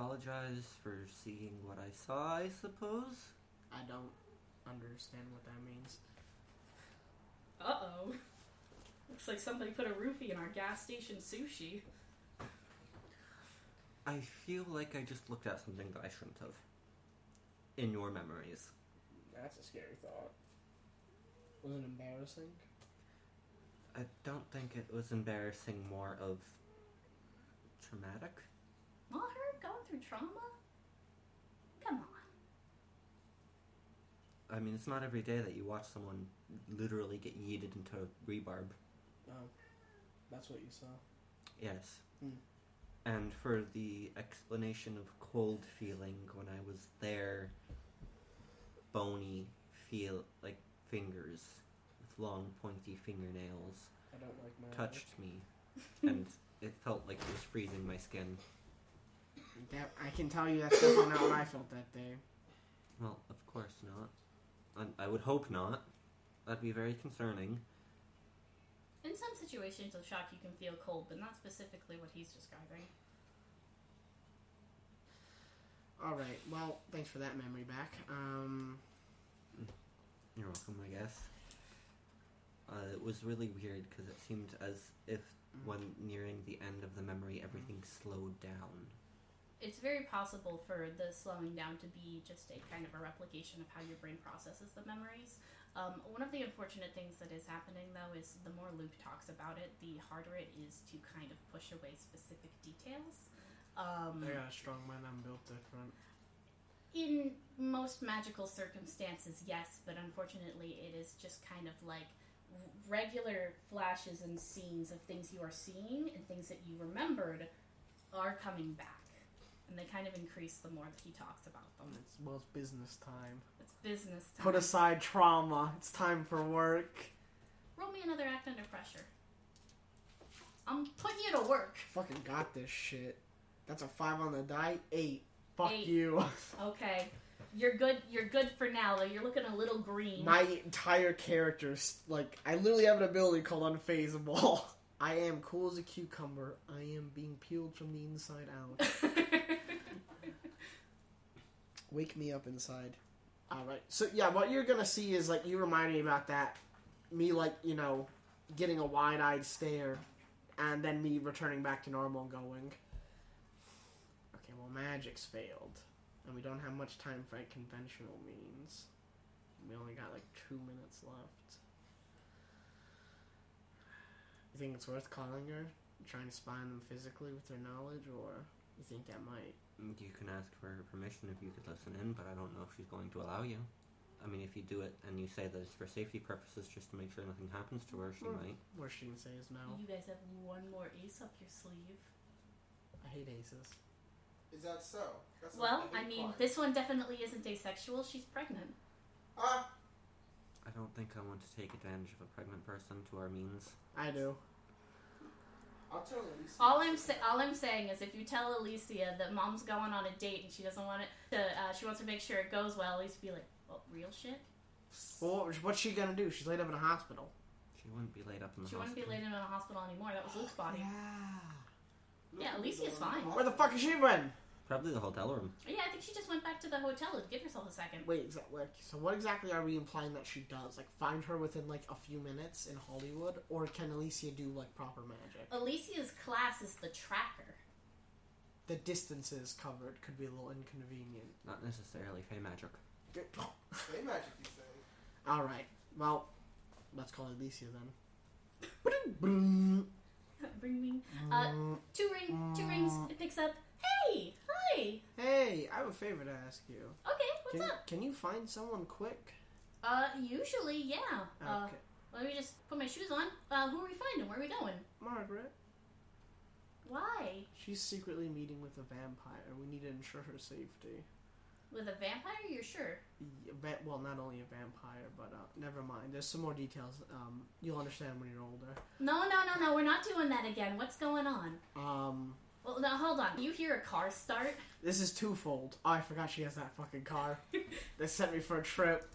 apologize for seeing what I saw, I suppose. I don't understand what that means. Uh oh. Looks like somebody put a roofie in our gas station sushi. I feel like I just looked at something that I shouldn't have. In your memories. That's a scary thought. Was it embarrassing? I don't think it was embarrassing, more of traumatic. Well, her going through trauma? Come on. I mean, it's not every day that you watch someone literally get yeeted into rebarb. Oh, that's what you saw. Yes. Hmm. And for the explanation of cold feeling when I was there, bony feel like fingers with long pointy fingernails I don't like magic. touched me, and it felt like it was freezing my skin. That, I can tell you that's definitely not what I felt that day. Well, of course not. I, I would hope not. That'd be very concerning. In some situations of shock, you can feel cold, but not specifically what he's describing. All right. Well, thanks for that memory back. Um, You're welcome, I guess. Uh, it was really weird because it seemed as if when nearing the end of the memory, everything slowed down. It's very possible for the slowing down to be just a kind of a replication of how your brain processes the memories. Um, one of the unfortunate things that is happening, though, is the more Luke talks about it, the harder it is to kind of push away specific details. Um, I got a strong mind. I'm built different. in most magical circumstances, yes, but unfortunately, it is just kind of like regular flashes and scenes of things you are seeing and things that you remembered are coming back. And they kind of increase the more that he talks about them. It's well, it's business time. It's business time. Put aside trauma. It's time for work. Roll me another act under pressure. I'm putting you to work. Fucking got this shit. That's a five on the die. Eight. Fuck Eight. you. Okay. You're good. You're good for now, though. You're looking a little green. My entire character's like I literally have an ability called unfazable. I am cool as a cucumber. I am being peeled from the inside out. Wake me up inside. Alright. So yeah, what you're gonna see is like you remind me about that. Me like, you know, getting a wide eyed stare and then me returning back to normal going. Okay, well magic's failed. And we don't have much time for like, conventional means. We only got like two minutes left. You think it's worth calling her? Trying to spy on them physically with their knowledge, or you think that might? You can ask for her permission if you could listen in, but I don't know if she's going to allow you. I mean, if you do it and you say that it's for safety purposes, just to make sure nothing happens to her, she Hmm. might. Worst she can say is no. You guys have one more ace up your sleeve. I hate aces. Is that so? That's an Well, I mean, point. this one definitely isn't asexual. She's pregnant. Ah, I don't think I want to take advantage of a pregnant person to our means. I do. I'll tell Elise. All I'm sa- all I'm saying is, if you tell Alicia that mom's going on a date and she doesn't want it to, uh, she wants to make sure it goes well. At least be like, well, real shit. Well, what's she gonna do? She's laid up in a hospital. She wouldn't be laid up in the She wouldn't be hospital. laid in a hospital anymore. That was Luke's body. Yeah. Yeah, Alicia's fine. Where the fuck is she been? Probably the hotel room. Yeah, I think she just went back to the hotel to give herself a second. Wait, exa- like, so what exactly are we implying that she does? Like, find her within like a few minutes in Hollywood, or can Alicia do like proper magic? Alicia's class is the tracker. The distances covered could be a little inconvenient. Not necessarily Fey magic. Say magic, you say. All right. Well, let's call Alicia then. Bring me uh, two ring, two rings. It picks up. Hey, hi. Hey, I have a favor to ask you. Okay, what's Can, up? can you find someone quick? Uh, usually, yeah. Uh, Okay. let me just put my shoes on. Uh, who are we finding? Where are we going? Margaret. Why? She's secretly meeting with a vampire. We need to ensure her safety. With a vampire? You're sure? Y- va- Well, not only a vampire, but uh, never mind. There's some more details. Um, you'll understand when you're older. No, no, no, no. We're not doing that again. What's going on? Um, Well, now hold on. You hear a car start? this is twofold. Oh, I forgot she has that fucking car. they sent me for a trip.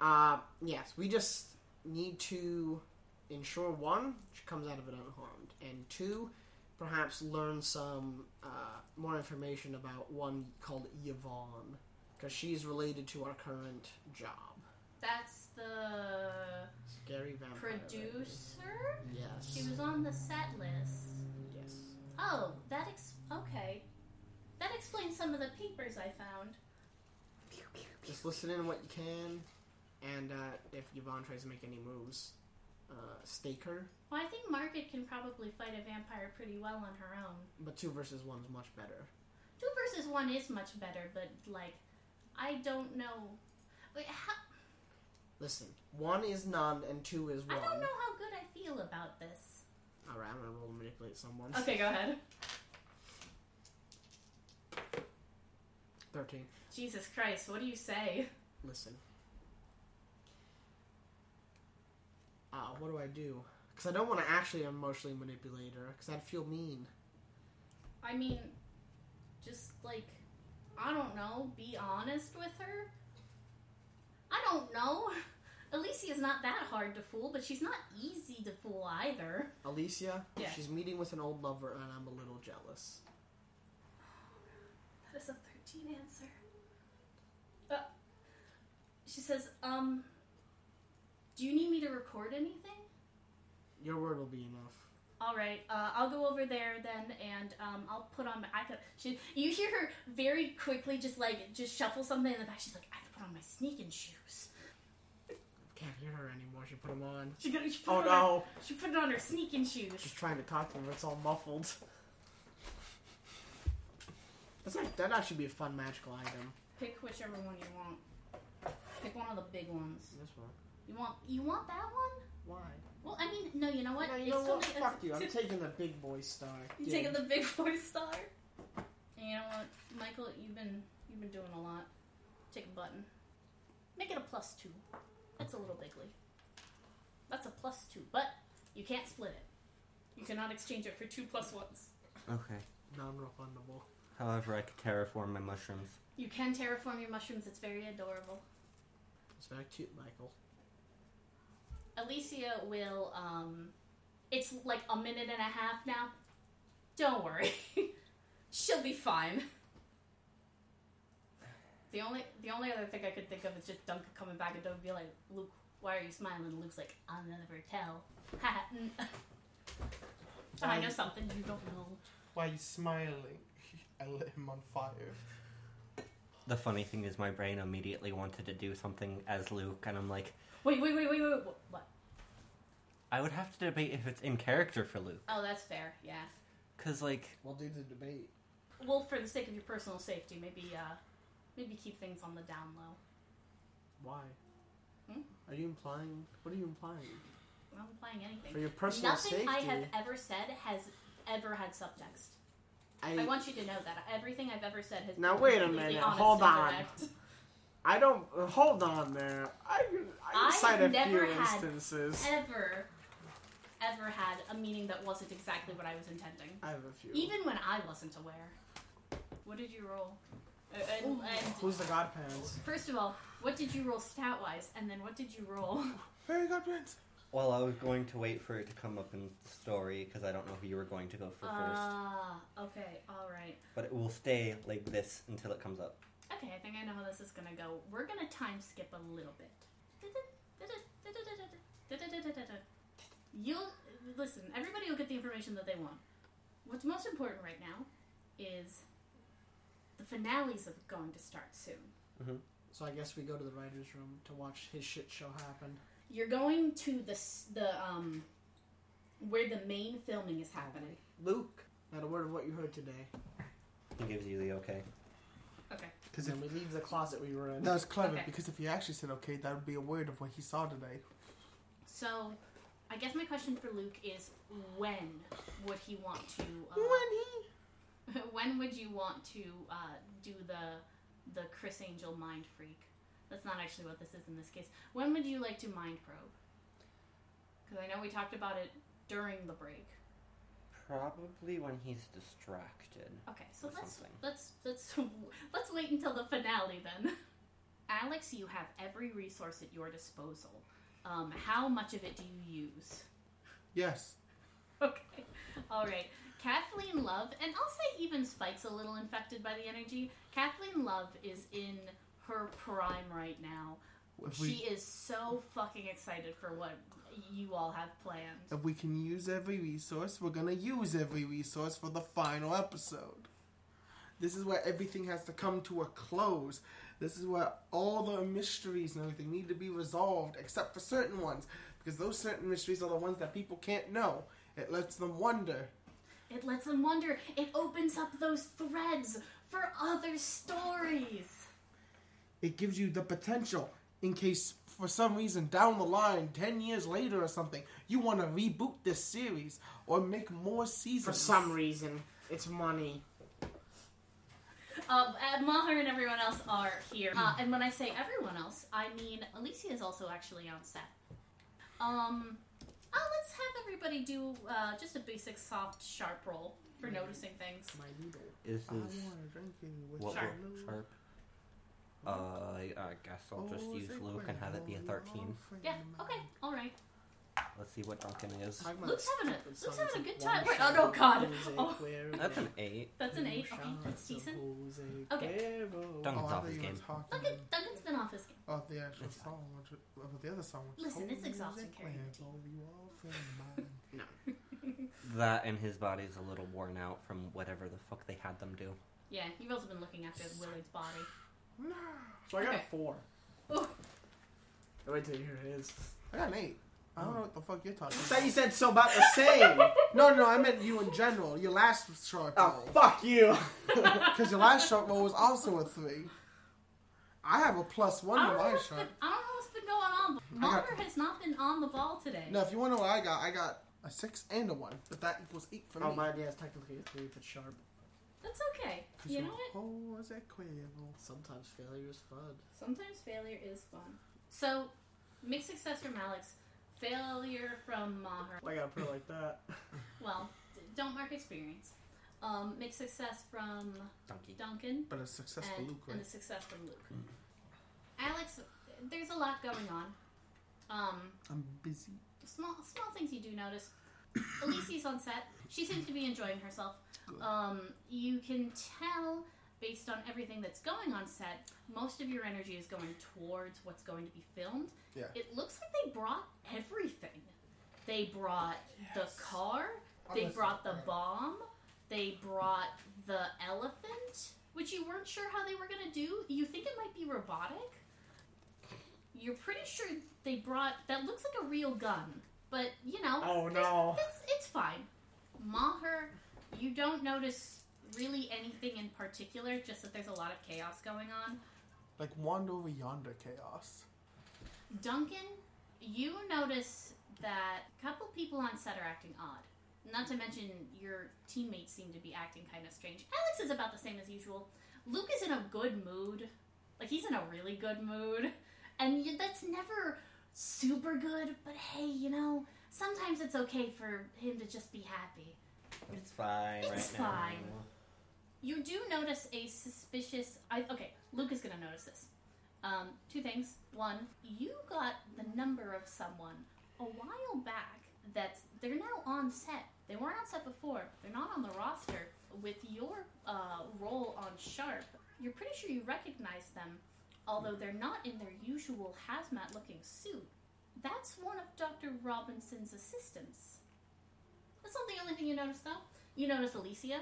Uh, yes, we just need to ensure one, she comes out of it unharmed, and two, perhaps learn some uh, more information about one called Yvonne, because she's related to our current job. That's the Scary vampire. producer. Yes. She was on the set list. Oh, that ex- okay. That explains some of the papers I found. Just listen in what you can, and uh, if Yvonne tries to make any moves, uh, stake her. Well, I think Margaret can probably fight a vampire pretty well on her own. But two versus one is much better. Two versus one is much better, but like, I don't know. Wait, how, Listen, one is none and two is one. I don't know how good I feel about this. All right, I'm gonna roll manipulate someone. Okay, go ahead. Thirteen. Jesus Christ, what do you say? Listen. Ah, what do I do? Because I don't want to actually emotionally manipulate her, because I'd feel mean. I mean, just like, I don't know, be honest with her? I don't know. Alicia's not that hard to fool, but she's not easy to fool either. Alicia, Yeah. she's meeting with an old lover, and I'm a little jealous. That is a 13 answer. Uh, she says, um, do you need me to record anything? Your word will be enough. All right, uh, I'll go over there then, and um, I'll put on my. I could. She, you hear her very quickly, just like just shuffle something in the back. She's like, I have to put on my sneaking shoes. Can't hear her anymore. She put them on. She, got, she put Oh it on her- no! she put it on her sneaking shoes. She's trying to talk to him, it's all muffled. That's like, that'd actually be a fun magical item. Pick whichever one you want. Pick one of the big ones. This one. You want you want that one? Why? Well, I mean, no. You know what? No, you It's know what? Fuck you. I'm taking the big boy star. You Give. taking the big boy star? And you know what, Michael? You've been you've been doing a lot. Take a button. Make it a plus two. That's a little bigly. That's a plus two, but you can't split it. You cannot exchange it for two plus ones. Okay. non-refundable. However, I could terraform my mushrooms. You can terraform your mushrooms. It's very adorable. It's very cute, Michael. Alicia will. um It's like a minute and a half now. Don't worry, she'll be fine. The only the only other thing I could think of is just Duncan coming back and don't be like, Luke, why are you smiling? And Luke's like, I'll never tell. I know something you don't know. Why are you smiling? I lit him on fire. The funny thing is, my brain immediately wanted to do something as Luke, and I'm like, Wait, wait, wait, wait, wait. wait, What? I would have to debate if it's in character for Luke. Oh, that's fair. Yeah. Because, like, We'll do the debate. Well, for the sake of your personal safety, maybe uh, maybe keep things on the down low. Why? Hmm? Are you implying? What are you implying? I'm not implying anything. For your personal Nothing safety. I have ever said has ever had subtext. I, want you to know that everything I've ever said has. Now, been wait a minute. Hold on. direct. I don't. hold on there. I, I I cite a few never had instances. Ever, ever had a meaning that wasn't exactly what I was intending, I have a few. even when I wasn't aware. What did you roll? And, and Who's the godparents? first of all, what did you roll stat wise, and then what did you roll? Fairy godparents. well, I was going to wait for it to come up in the story because I don't know who you were going to go for first. Ah, okay, all right. But it will stay like this until it comes up. Okay, I think I know how this is gonna go. We're gonna time skip a little bit. You'll listen. Everybody will get the information that they want. What's most important right now is the finales are going to start soon. So I guess we go to the writers' room to watch his shit show happen. You're going to the the um where the main filming is happening. Luke, not a word of what you heard today. He gives you the okay. Okay. Because Then we leave the closet we were in. that was clever. Okay. Because if he actually said okay, that would be a word of what he saw today. So, I guess my question for Luke is when would he want to? Uh, When when would you want to uh, do the the Criss Angel mind freak? That's not actually what this is in this case. When would you like to mind probe? Because I know we talked about it during the break. Probably when he's distracted. Okay, so Or let's something. let's let's let's wait until the finale then. Alex, you have every resource at your disposal. Um, how much of it do you use? Yes. Okay. All right. Kathleen Love, and I'll say even Spike's a little infected by the energy. Kathleen Love is in her prime right now. If she we, is so fucking excited for what you all have planned. if we can use every resource, we're gonna use every resource for the final episode. This is where everything has to come to a close. This is where all the mysteries and everything need to be resolved, except for certain ones, because those certain mysteries are the ones that people can't know. It lets them wonder. It lets them wonder. It opens up those threads for other stories. It gives you the potential in case, for some reason, down the line, 10 years later or something, you want to reboot this series or make more seasons. For some reason, it's money. Uh, uh, Maher and everyone else are here. Uh, and when I say everyone else, I mean Alicia is also actually on set. Um, uh, let's have everybody do uh, just a basic soft sharp roll for noticing things. My noodle. Is I this wanna drink with what Sharp. will- sharp? Uh, I, I guess I'll just Oh, use say Luke and have it be a thirteen. Yeah, okay, alright. Let's see what Duncan is. Luke's having a- Luke's having a good time. Wait, oh, no, God. Oh. That's an eight. That's an 8. Okay, that's decent. Okay. Duncan's Oh, off his game. Duncan, Duncan's been off his game. about the actual It's song, which, about the other song. Which Listen, it's exhausting carrying a Cuervo, you are friend of mine. That and his body's a little worn out from whatever the fuck they had them do. Yeah, you've also been looking after Willard's body. So I got Okay. a four. Ooh. Oh, wait till you hear it is. I got an eight. I don't know what the fuck you're talking I about. thought you said so about the same. No, no, I meant you in general. Your last sharp oh, roll. fuck you. Because your last sharp roll was also a three. I have a plus one I to don't, know my what's been, sharp. I don't know what's been going on, but I got- has not been on the ball today. No, if you want to know what I got, I got a six and a one. But that equals eight for oh, me. my idea is technically a three if it's sharp. That's okay. 'Cause You your know what? Jose Cuervo. Sometimes failure is fun. Sometimes failure is fun. So, mixed success from Alex, failure from Maher. I gotta put it like that. Well, don't mark experience. Um, mixed success from Donkey. Duncan, But a successful and, Luke, and a success from Luke. Alex, there's a lot going on. Um, I'm busy. small small things you do notice. Alicia's on set. She seems to be enjoying herself. Good. Um, you can tell based on everything that's going on set, most of your energy is going towards what's going to be filmed. Yeah. It looks like they brought everything. They brought the car. They Honestly, brought the right. bomb. They brought the elephant, which you weren't sure how they were going to do. You think it might be robotic. You're pretty sure they brought that looks like a real gun, but you know, Oh, there's- no. it's, it's fine. Maher, you don't notice really anything in particular, just that there's a lot of chaos going on. Like wander over yonder chaos. Duncan, you notice that a couple people on set are acting odd. Not to mention your teammates seem to be acting kind of strange. Alex is about the same as usual. Luke is in a good mood. Like he's in a really good mood. And that's never super good, but hey, you know, sometimes it's okay for him to just be happy. It's fine It's right now. fine. You do notice a suspicious. I, okay, Luke is going to notice this. Um, two things. One, you got the number of someone a while back that they're now on set. They weren't on set before. They're not on the roster. With your uh, role on Sharp, you're pretty sure you recognize them, although they're not in their usual hazmat looking suit. That's one of Dr. Robinson's assistants. That's not the only thing you notice, though. You notice Alicia.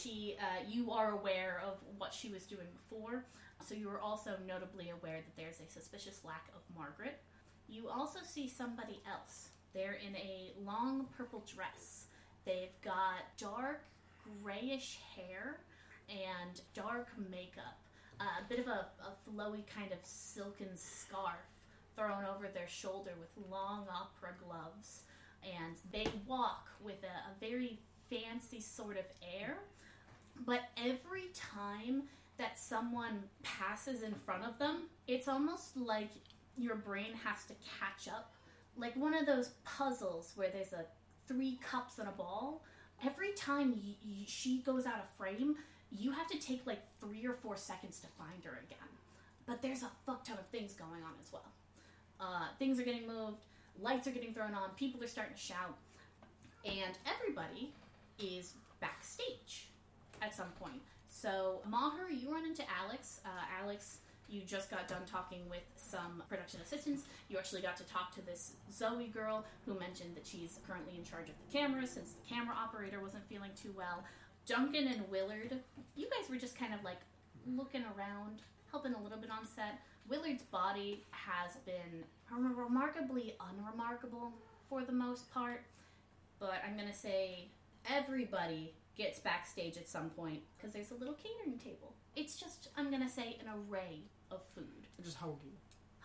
She, uh, you are aware of what she was doing before, so you are also notably aware that there's a suspicious lack of Margaret. You also see somebody else. They're in a long purple dress. They've got dark grayish hair and dark makeup. Uh, a bit of a, a flowy kind of silken scarf thrown over their shoulder with long opera gloves and they walk with a, a very fancy sort of air. But every time that someone passes in front of them, it's almost like your brain has to catch up. Like one of those puzzles where there's a three cups and a ball. Every time y- y- she goes out of frame, you have to take like three or four seconds to find her again. But there's a fuck ton of things going on as well. Uh, things are getting moved, lights are getting thrown on, people are starting to shout, and everybody is backstage at some point. So, Maher, you run into Alex. Uh, Alex, you just got done talking with some production assistants. You actually got to talk to this Zoe girl who mentioned that she's currently in charge of the camera since the camera operator wasn't feeling too well. Duncan and Willard, you guys were just kind of like looking around, helping a little bit on set. Willard's body has been remarkably unremarkable for the most part, but I'm gonna say everybody gets backstage at some point because there's a little catering table. It's just, I'm gonna say, an array of food. Just hoagie.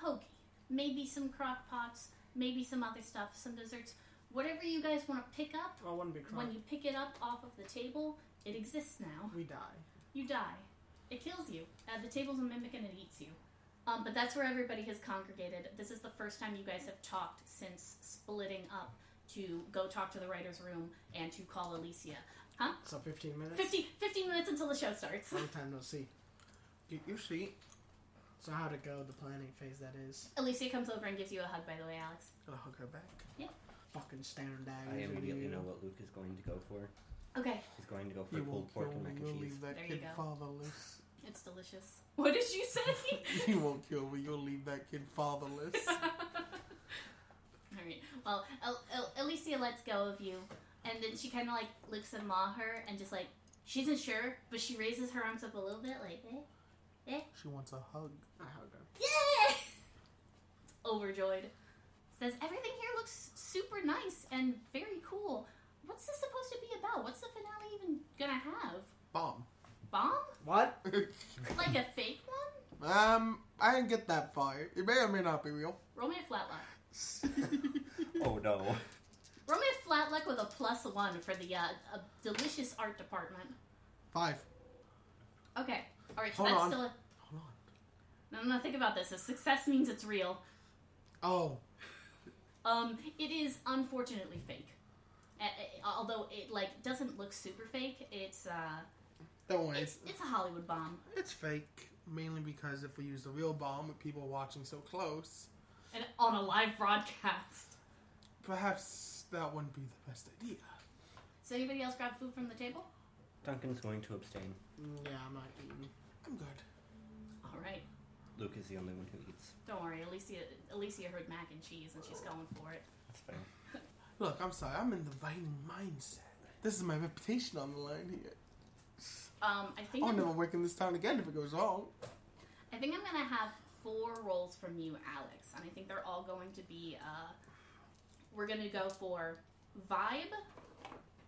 Hoagie, maybe some crock pots, maybe some other stuff, some desserts, whatever you guys want to pick up. Oh, I wouldn't be When you pick it up off of the table, it exists now. We die. You die. It kills you. Uh, the table's a mimic and it eats you. Um, but that's where everybody has congregated. This is the first time you guys have talked since splitting up to go talk to the writer's room and to call Alicia. So 15 minutes. 50, 15 minutes until the show starts. Long time no see. Get your seat. So how'd it go? The planning phase, that is. Alicia comes over and gives you a hug, by the way, Alex. Gonna hug her back. Yeah. Fucking standardized. I immediately you. know what Luke is going to go for. Okay, He's going to go for You pulled pork and me. mac and You'll cheese. leave that There you kid go. fatherless. it's delicious. What did you say? you won't kill me. You'll leave that kid fatherless. Alright, well, Al- Al- Alicia lets go of you, and then she kind of like looks at Maher and just like, she isn't sure, but she raises her arms up a little bit, like, eh? Eh. She wants a hug. I hug her. Yeah! Overjoyed. Says, everything here looks super nice and very cool. What's this supposed to be about? What's the finale even gonna have? Bomb. Bomb? What? Like a fake one? um, I didn't get that far. It may or may not be real. Roll me a flatluck. Oh no. Roll me a flatluck with a plus one for the uh, a delicious art department. Five. Okay. Alright, so Hold that's on. still a. Hold on. No, no, think about this. A success means it's real. Oh, Um, it is unfortunately fake. Uh, uh, although it like doesn't look super fake, it's uh, don't worry. it's it's a Hollywood bomb. It's fake. Mainly because if we use the real bomb with people watching so close, and on a live broadcast. perhaps that wouldn't be the best idea. Does anybody else grab food from the table? Duncan's going to abstain. Mm, Yeah, I'm not eating. I'm good. All right, Luke is the only one who eats. don't worry. Alicia Alicia heard mac and cheese and she's going for it. That's fair. Look, I'm sorry. I'm in the writing mindset. This is my reputation on the line here. Um, I think I'll I'm, never work in this town again if it goes wrong. I think I'm gonna have four rolls from you, Alex, and I think they're all going to be. Uh, we're gonna go for vibe,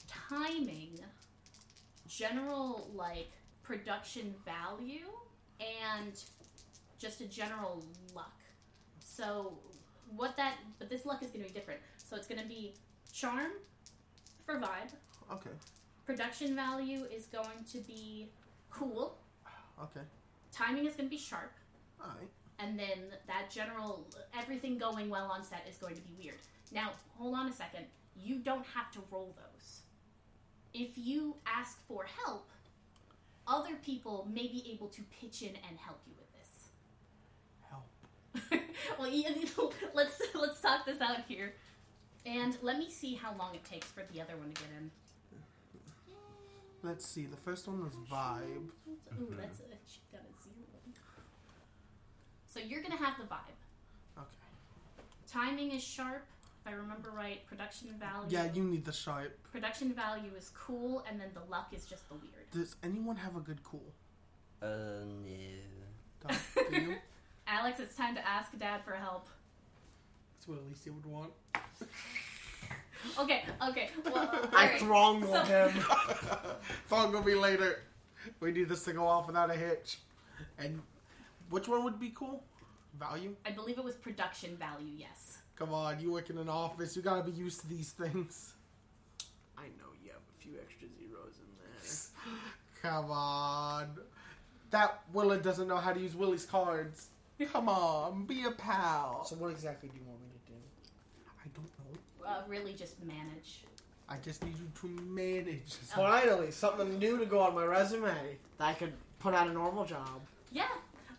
timing, general like production value, and just a general luck. So what that, but this luck is gonna be different. So it's gonna be charm for vibe. Okay. Production value is going to be cool. Okay. Timing is going to be sharp. Alright. and then that general everything going well on set is going to be weird. Now, hold on a second. You don't have to roll those. If you ask for help, other people may be able to pitch in and help you with this. Help. well, you, you know, let's let's talk this out here, and let me see how long it takes for the other one to get in. Let's see. The first one was vibe. Ooh, that's a mm-hmm. she got a zero. So you're gonna have the vibe. Okay. Timing is sharp, if I remember right. Production value. Yeah, you need the sharp. Production value is cool, and then the luck is just the weird. Does anyone have a good cool? Uh, no. Doc, do you? Alex, it's time to ask Dad for help. That's what Alicia would want. Okay, okay. Well, I alright. throng So- him. Phone gonna be later. We need this to go off without a hitch. And which one would be cool? Value? I believe it was production value. Yes. Come on, you work in an office. You gotta be used to these things. I know you have a few extra zeros in there. Come on. That Willard doesn't know how to use Willie's cards. Come on, be a pal. So what exactly do you want me to do? I don't know. Uh, really, just manage. I just need you to manage. Finally, something new to go on my resume that I could put at a normal job. Yeah.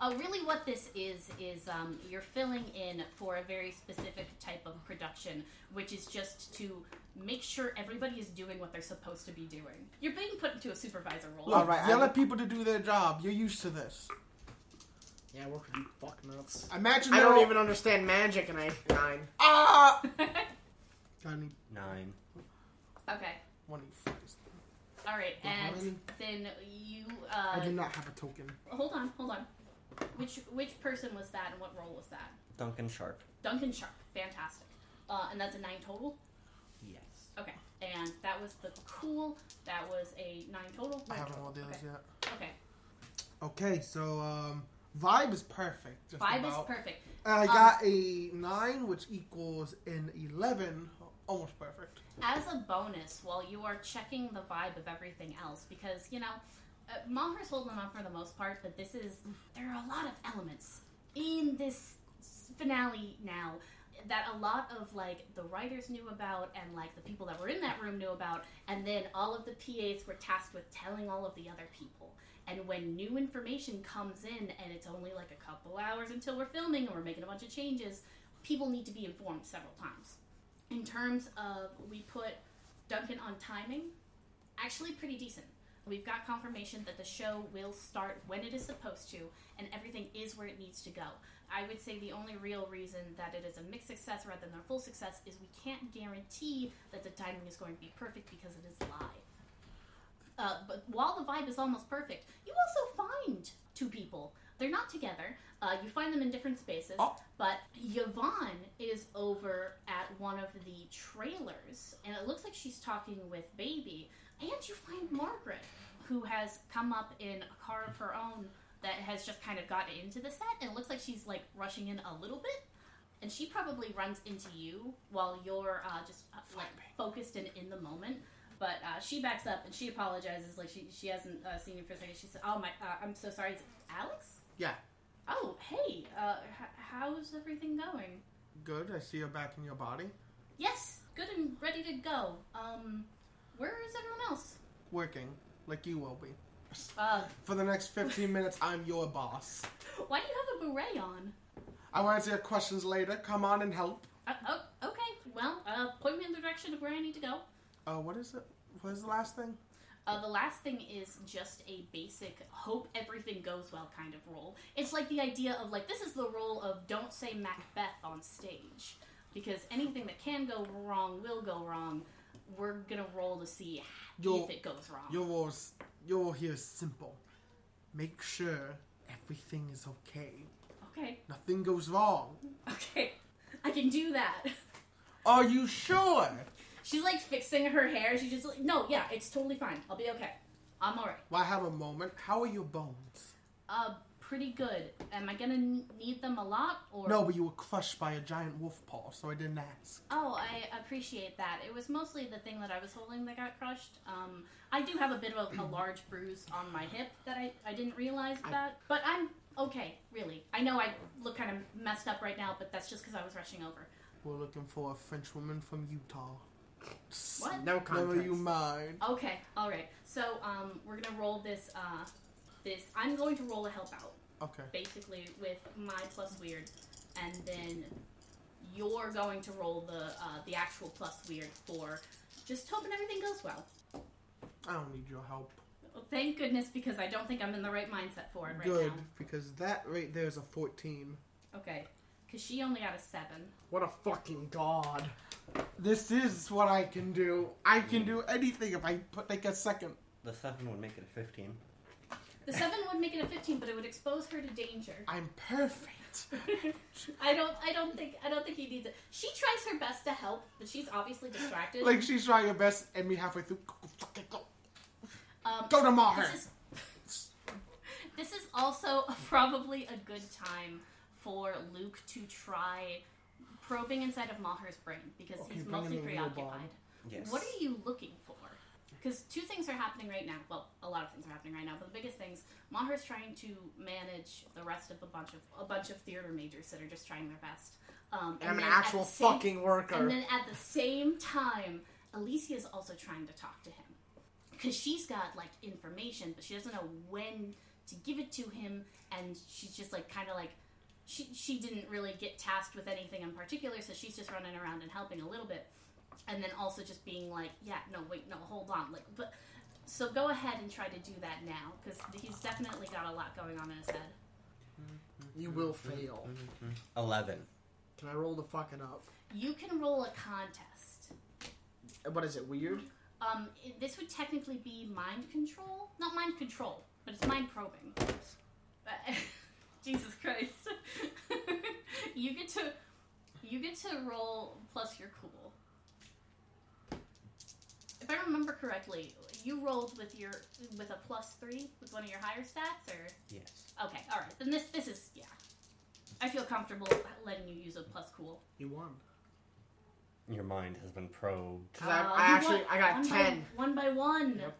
Uh, really, what this is is um, you're filling in for a very specific type of production, which is just to make sure everybody is doing what they're supposed to be doing. You're being put into a supervisor role. Look, All right, yell I- at people to do their job. You're used to this. Yeah, I work with you fuck nuts. Imagine I they're don't all- even understand magic, and I nine. Ah! I need Nine. okay. one of you fuckers. All right, and then you. I Uh, do not have a token. hold on, hold on. Which which person was that, and what role was that? Duncan Sharp. Duncan Sharp. Fantastic. Uh, and that's a nine total. Yes. Okay. And that was the cool. That was a nine total. I haven't rolled the others okay. yet. Okay. Okay, so um, vibe is perfect. Just Vibe is about. perfect. I Um, got a nine, which equals an eleven, almost perfect. As a bonus, while you are checking the vibe of everything else, because you know, uh, Maher's holding on for the most part, but this is there are a lot of elements in this finale now that a lot of like the writers knew about and like the people that were in that room knew about and then all of the PAs were tasked with telling all of the other people. And when new information comes in and it's only like a couple hours until we're filming and we're making a bunch of changes people need to be informed several times. In terms of we put Duncan on timing actually pretty decent we've got confirmation that the show will start when it is supposed to and everything is where it needs to go I would say the only real reason that it is a mixed success rather than a full success is we can't guarantee that the timing is going to be perfect because it is live. Uh, but while the vibe is almost perfect, you also find two people. They're not together. Uh, you find them in different spaces. Oh. But Yvonne is over at one of the trailers, and it looks like she's talking with Baby. And you find Margaret, who has come up in a car of her own that has just kind of gotten into the set, and it looks like she's like rushing in a little bit. And she probably runs into you while you're uh, just uh, like focused and in the moment. But uh, she backs up and she apologizes, like she she hasn't uh, seen you for a second. She says, "Oh my, uh, I'm so sorry." Is it Alex? Yeah. Oh, hey. Uh, h- how's everything going? Good. I see you're back in your body. Yes, good and ready to go. Um, where is everyone else? Working like you will be. Uh, For the next 15 minutes, I'm your boss. why do you have a beret on? I will answer your questions later. Come on and help. Uh, oh, okay. Well, uh, point me in the direction of where I need to go. Uh, what is it? What is the last thing? Uh, the last thing is just a basic hope everything goes well kind of role. It's like the idea of like this is the role of don't say Macbeth on stage because anything that can go wrong will go wrong. We're gonna roll to see Your- if it goes wrong. Your rules, your role here is simple. Make sure everything is okay. Okay, Nothing goes wrong. okay, I can do that. Are you sure? She's like fixing her hair. She's just like, no, yeah, it's totally fine. I'll be okay. I'm alright. Well, I have a moment. How are your bones? Uh, pretty good. Am I gonna n- need them a lot or No, but you were crushed by a giant wolf paw, so I didn't ask. Oh, I appreciate that. It was mostly the thing that I was holding that got crushed. Um, I do have a bit of a, a large bruise on my hip that I, I didn't realize I- that. But I'm okay, really. I know I look kind of messed up right now, but that's just because I was rushing over. We're looking for a French woman from Utah. What? No context. Never you mind. Okay, all right. So um, we're gonna roll this. Uh, this I'm going to roll a help out, Okay. basically with my plus weird, and then you're going to roll the uh, the actual plus weird for just hoping everything goes well. I don't need your help. Well, thank goodness because I don't think I'm in the right mindset for it right now. Good, because that right there is a 14. Okay, because she only got a seven. What a fucking god. This is what I can do. I can do anything if I put like a second. The seven would make it a fifteen. The seven would make it a fifteen, but it would expose her to danger. I'm perfect. I don't. I don't think. I don't think he needs it. She tries her best to help, but she's obviously distracted. like she's trying her best, and me halfway through. Go, fucking go. um, Go to Maher. This is, this is also probably a good time for Luke to try probing inside of Maher's brain because Okay, he's mostly preoccupied. Yes. What are you looking for? Because two things are happening right now. Well, a lot of things are happening right now, but the biggest things, Maher's trying to manage the rest of a bunch of a bunch of theater majors that are just trying their best. Um, And I'm an actual same- fucking worker. and then at the same time, Alicia is also trying to talk to him because she's got like information, but she doesn't know when to give it to him, and she's just like kind of like she she didn't really get tasked with anything in particular, so she's just running around and helping a little bit. And then also just being like, yeah, no, wait, no, hold on, like, but. So go ahead and try to do that now, because he's definitely got a lot going on in his head. You will fail. Eleven. Can I roll the fucking up? You can roll a contest. What is it? Weird? Um, it, this would technically be mind control, not mind control, but it's mind probing. Uh, Jesus Christ! you get to you get to roll plus your cool. If I remember correctly, you rolled with your with a plus three with one of your higher stats, or Yes. okay, all right. Then this this is yeah. I feel comfortable letting you use a plus cool. You won. Your mind has been probed. 'Cause I, Uh, I you actually won I got one ten. by, one by one. Yep.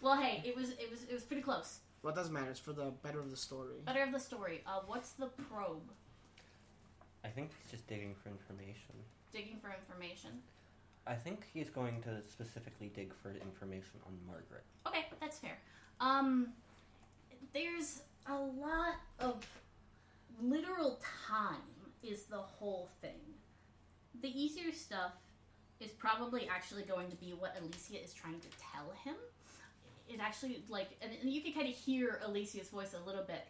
Well, hey, it was it was it was pretty close. What doesn't matter? It's for the better of the story. Better of the story. Uh, what's the probe? I think he's just digging for information. Digging for information. I think he's going to specifically dig for information on Margaret. Okay, that's fair. Um, there's a lot of literal time is the whole thing. The easier stuff is probably actually going to be what Alicia is trying to tell him. It actually like, and, and you can kind of hear Alicia's voice a little bit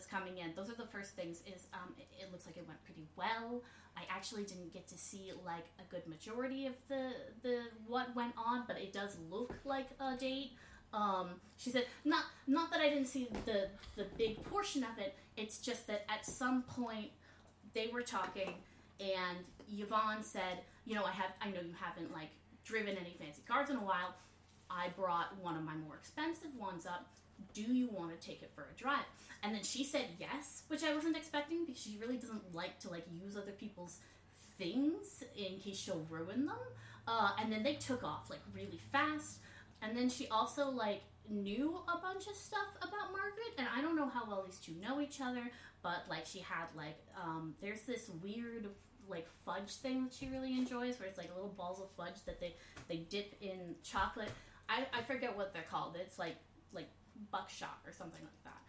it's coming in. Those are the first things. Is um, it, it looks like it went pretty well. I actually didn't get to see like a good majority of the the what went on, but it does look like a date. Um, she said, not not that I didn't see the the big portion of it. It's just that at some point they were talking, and Yvonne said, you know, I have I know you haven't like driven any fancy cars in a while. I brought one of my more expensive ones up. Do you want to take it for a drive? And then she said yes, which I wasn't expecting because she really doesn't like to like use other people's things in case she'll ruin them. Uh, and then they took off like really fast. And then she also like knew a bunch of stuff about Margaret, and I don't know how well these two know each other, but like she had like um, there's this weird like fudge thing that she really enjoys, where it's like little balls of fudge that they they dip in chocolate. I, I forget what they're called. It's like like buckshot or something like that.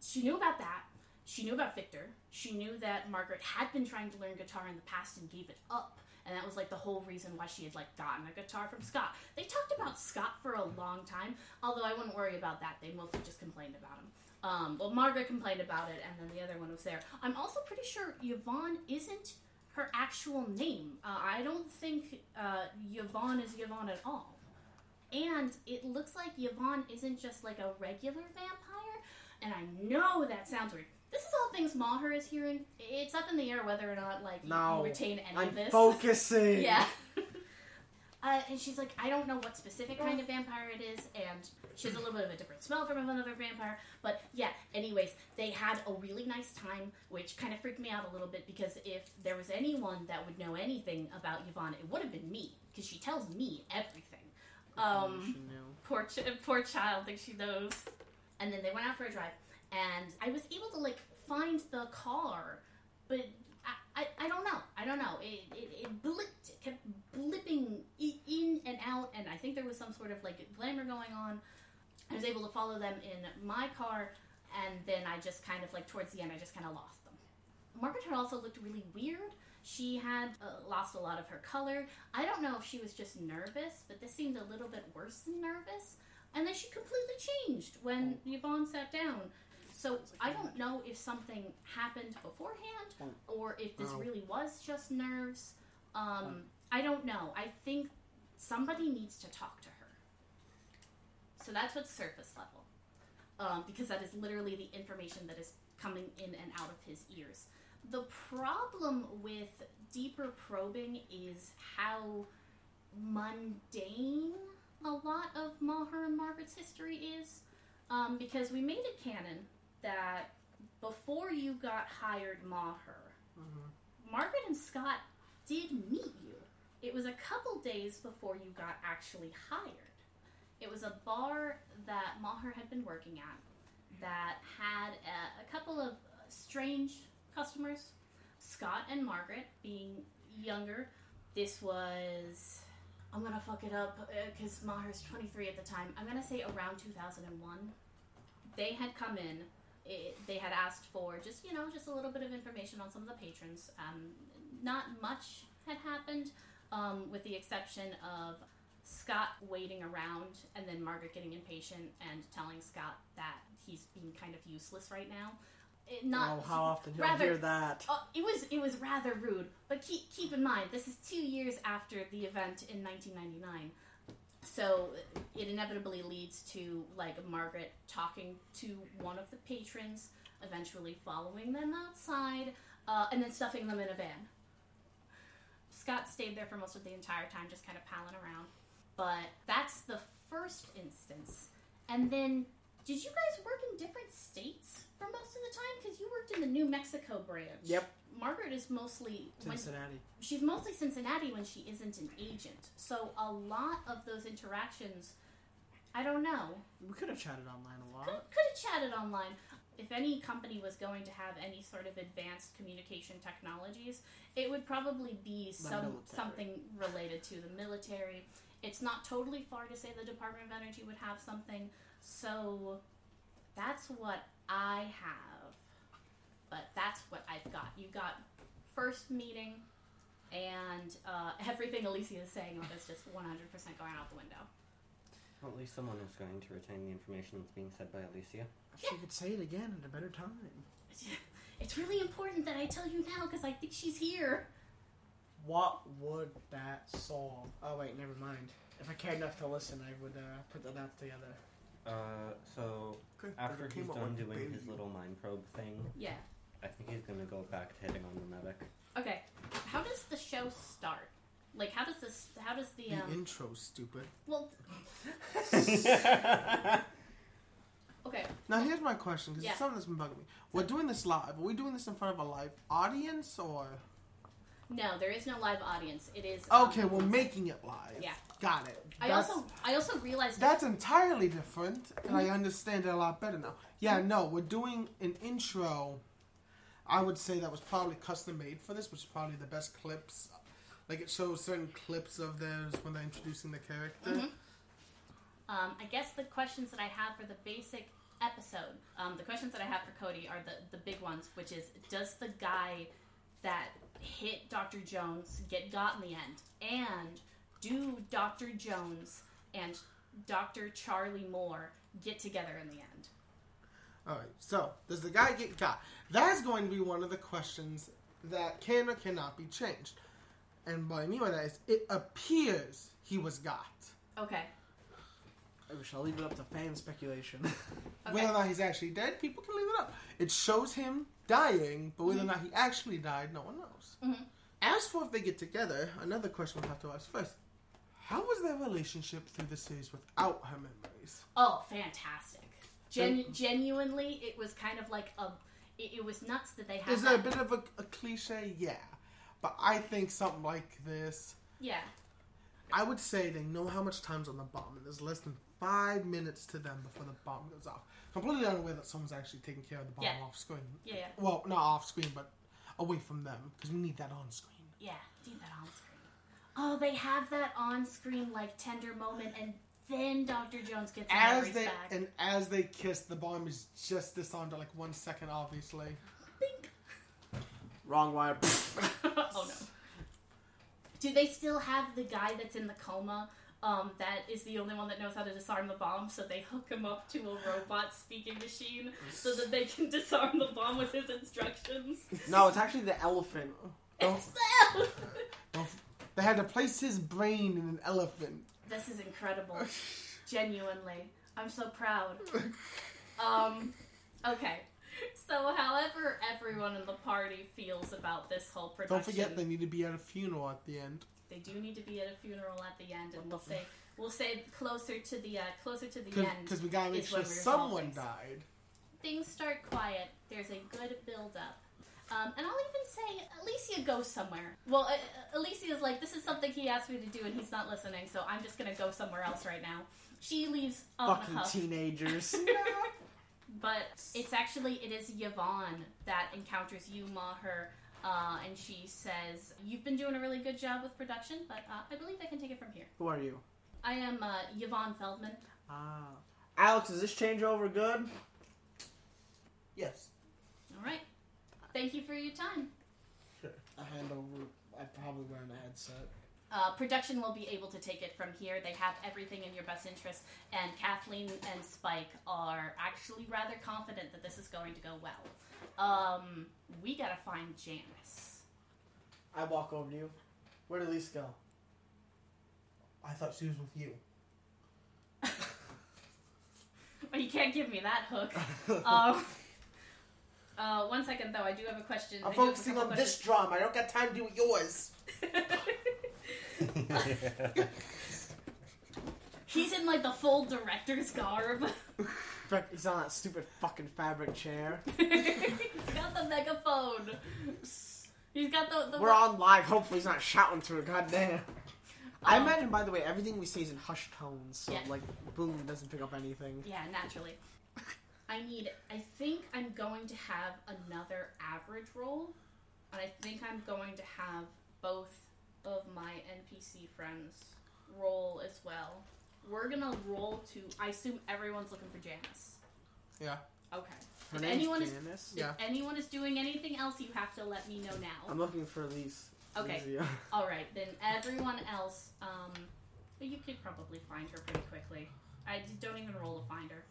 She knew about that. She knew about Victor. She knew that Margaret had been trying to learn guitar in the past and gave it up. And that was like the whole reason why she had like gotten a guitar from Scott. They talked about Scott for a long time, although I wouldn't worry about that. They mostly just complained about him. Um, well, Margaret complained about it, and then the other one was there. I'm also pretty sure Yvonne isn't her actual name. Uh, I don't think uh, Yvonne is Yvonne at all. And it looks like Yvonne isn't just like a regular vampire. And I know that sounds weird. This is all things Maher is hearing. It's up in the air whether or not like you, No, you retain any I'm of this. focusing. Yeah. Uh, and she's like, I don't know what specific kind of vampire it is, and she has a little bit of a different smell from another vampire. But yeah, anyways, they had a really nice time, which kind of freaked me out a little bit because if there was anyone that would know anything about Yvonne, it would have been me because she tells me everything. Um, poor ch- poor child thinks she knows. And then they went out for a drive, and I was able to like find the car, but I, I, I don't know. I don't know. It, it, it blipped, it kept blipping in and out, and I think there was some sort of like glamour going on. I was able to follow them in my car, and then I just kind of like towards the end, I just kind of lost them. Margaret had also looked really weird. She had uh, lost a lot of her color. I don't know if she was just nervous, but this seemed a little bit worse than nervous. And then she completely changed when Yvonne sat down. So I don't know if something happened beforehand or if this really was just nerves. Um, I don't know. I think somebody needs to talk to her. So that's what's surface level. Um, because that is literally the information that is coming in and out of his ears. The problem with deeper probing is how mundane a lot of Maher and Margaret's history is. Um, because we made it canon that before you got hired Maher, Mhm. Margaret and Scott did meet you. It was a couple days before you got actually hired. It was a bar that Maher had been working at that had a, a couple of strange customers. Scott and Margaret being younger. This was. I'm gonna fuck it up because Maher's 23 at the time. I'm gonna say around 2001. They had come in. It, they had asked for just you know just a little bit of information on some of the patrons. Um, not much had happened. um, with the exception of Scott waiting around and then Margaret getting impatient and telling Scott that he's being kind of useless right now. It, not oh, how often do rather- I hear that? Uh, it was it was rather rude, but keep keep in mind this is two years after the event in 1999, so it inevitably leads to like Margaret talking to one of the patrons, eventually following them outside, uh, and then stuffing them in a van. Scott stayed there for most of the entire time, just kind of palling around. But that's the first instance, and then did you guys work in different states for most of the time? Because you worked in the New Mexico branch. Yep. Margaret is mostly when, Cincinnati. she's mostly Cincinnati when she isn't an agent. So a lot of those interactions, I don't know. We could have chatted online a Could, lot. could have chatted online. If any company was going to have any sort of advanced communication technologies, it would probably be The some military. something related to the military. It's not totally far to say the Department of Energy would have something. So that's what I have. But that's what I've got. You got first meeting, and uh, everything Alicia is saying is just 100% going out the window. Well, at least someone is going to retain the information that's being said by Alicia. She could say it again at a better time. It's really important that I tell you now because I think she's here. What would that solve? Oh wait, never mind. If I cared enough to listen, I would uh, put the dots together. Uh, so after It came he's done like a doing his baby. little mind probe thing, Yeah. I think he's gonna go back to hitting on the medic. Okay. How does the show start? Like, how does this? How does the The um? intro's stupid. Well, okay. Now here's my question because Yeah. it's something that's been bugging me. We're doing this live. Are we doing this in front of a live audience or? No, there is no live audience. It is. um, Okay, we're making it live. Yeah. Got it. I That's- also I also realized That's entirely different, and I understand it a lot better now. Yeah, no, we're doing an intro. I would say that was probably custom made for this, which is probably the best clips. Like it shows certain clips of theirs when they're introducing the character. Mhm. Um, I guess the questions that I have for the basic episode, um, the questions that I have for Cody are the, the big ones, which is does the guy that hit Dr. Jones get got in the end? And do Dr. Jones and Dr. Charlie Moore get together in the end? All right. So, does the guy get got? That's going to be one of the questions that can or cannot be changed. And what I mean by that is, it appears he was got. Okay. I shall leave it up to fan speculation. Okay. Whether or not he's actually dead, people can leave it up. It shows him dying, but whether or not he actually died, no one knows. Mhm. As for if they get together, another question we have to ask first: How was their relationship through the series without her memories? Oh, fantastic! Gen- genuinely, it was kind of like a. It, it was nuts that they had. Is it a bit of a, a cliche? Yeah, but I think something like this. Yeah. I would say they know how much time's on the bomb, and there's less than five minutes to them before the bomb goes off. I'm completely unaware that someone's actually taking care of the bomb Yeah. off screen. Yeah. Yeah. Well, not off screen, but away from them, because we need that on screen. Yeah, do that on screen. Oh, they have that on screen like tender moment, and then Doctor Jones gets her As memories they back. and as they kiss, the bomb is just disarmed at like one second, obviously. Bink. Wrong wire. oh no. Do they still have the guy that's in the coma? Um, that is the only one that knows how to disarm the bomb, so they hook him up to a robot speaking machine so that they can disarm the bomb with his instructions. no, it's actually the elephant. It's them! Well, They had to place his brain in an elephant. This is incredible. Genuinely. I'm so proud. Um, okay. So, however everyone in the party feels about this whole production, Don't forget, they need to be at a funeral at the end. They do need to be at a funeral at the end, and we'll say we'll say closer to the uh, closer to the end. Because we gotta make sure someone died. Things start quiet. There's a good build up. Um, and I'll even say Alicia goes somewhere. Well, uh, Alicia is like, this is something he asked me to do, and he's not listening, so I'm just gonna go somewhere else right now. She leaves in Fucking a huff. teenagers. But it's actually it is Yvonne that encounters you, Maher, uh, and she says, "You've been doing a really good job with production, but uh, I believe I can take it from here." Who are you? I am uh, Yvonne Feldman. Ah. Alex, is this changeover good? Yes. All right. Thank you for your time. A hand over. I'm probably wearing a headset. Uh, production will be able to take it from here. They have everything in your best interest, and Kathleen and Spike are actually rather confident that this is going to go well. Um, we gotta find Janice. I walk over to you. Where did Lisa go? I thought she was with you. But you can't give me that hook. um, uh, one second though, I do have a question. I I'm do focusing couple on this drum. I don't got time to do yours. He's in like the full director's garb. He's on that stupid fucking fabric chair. He's got the megaphone. He's got the. the We're on live. Hopefully, he's not shouting through. Goddamn. I Um, imagine, by the way, everything we say is in hushed tones, so Yeah. like, boom doesn't pick up anything. Yeah, naturally. I need. I think I'm going to have another average roll, and I think I'm going to have both of my NPC friends roll as well. We're gonna roll to. I assume everyone's looking for Janice. Yeah. Okay. Her If name's anyone is- Janice. Yeah. If anyone is doing anything else, you have to let me know now. I'm looking for Lisa. Okay. Lisa. All right, then everyone else, um, you could probably find her pretty quickly. I d- don't even roll to find her.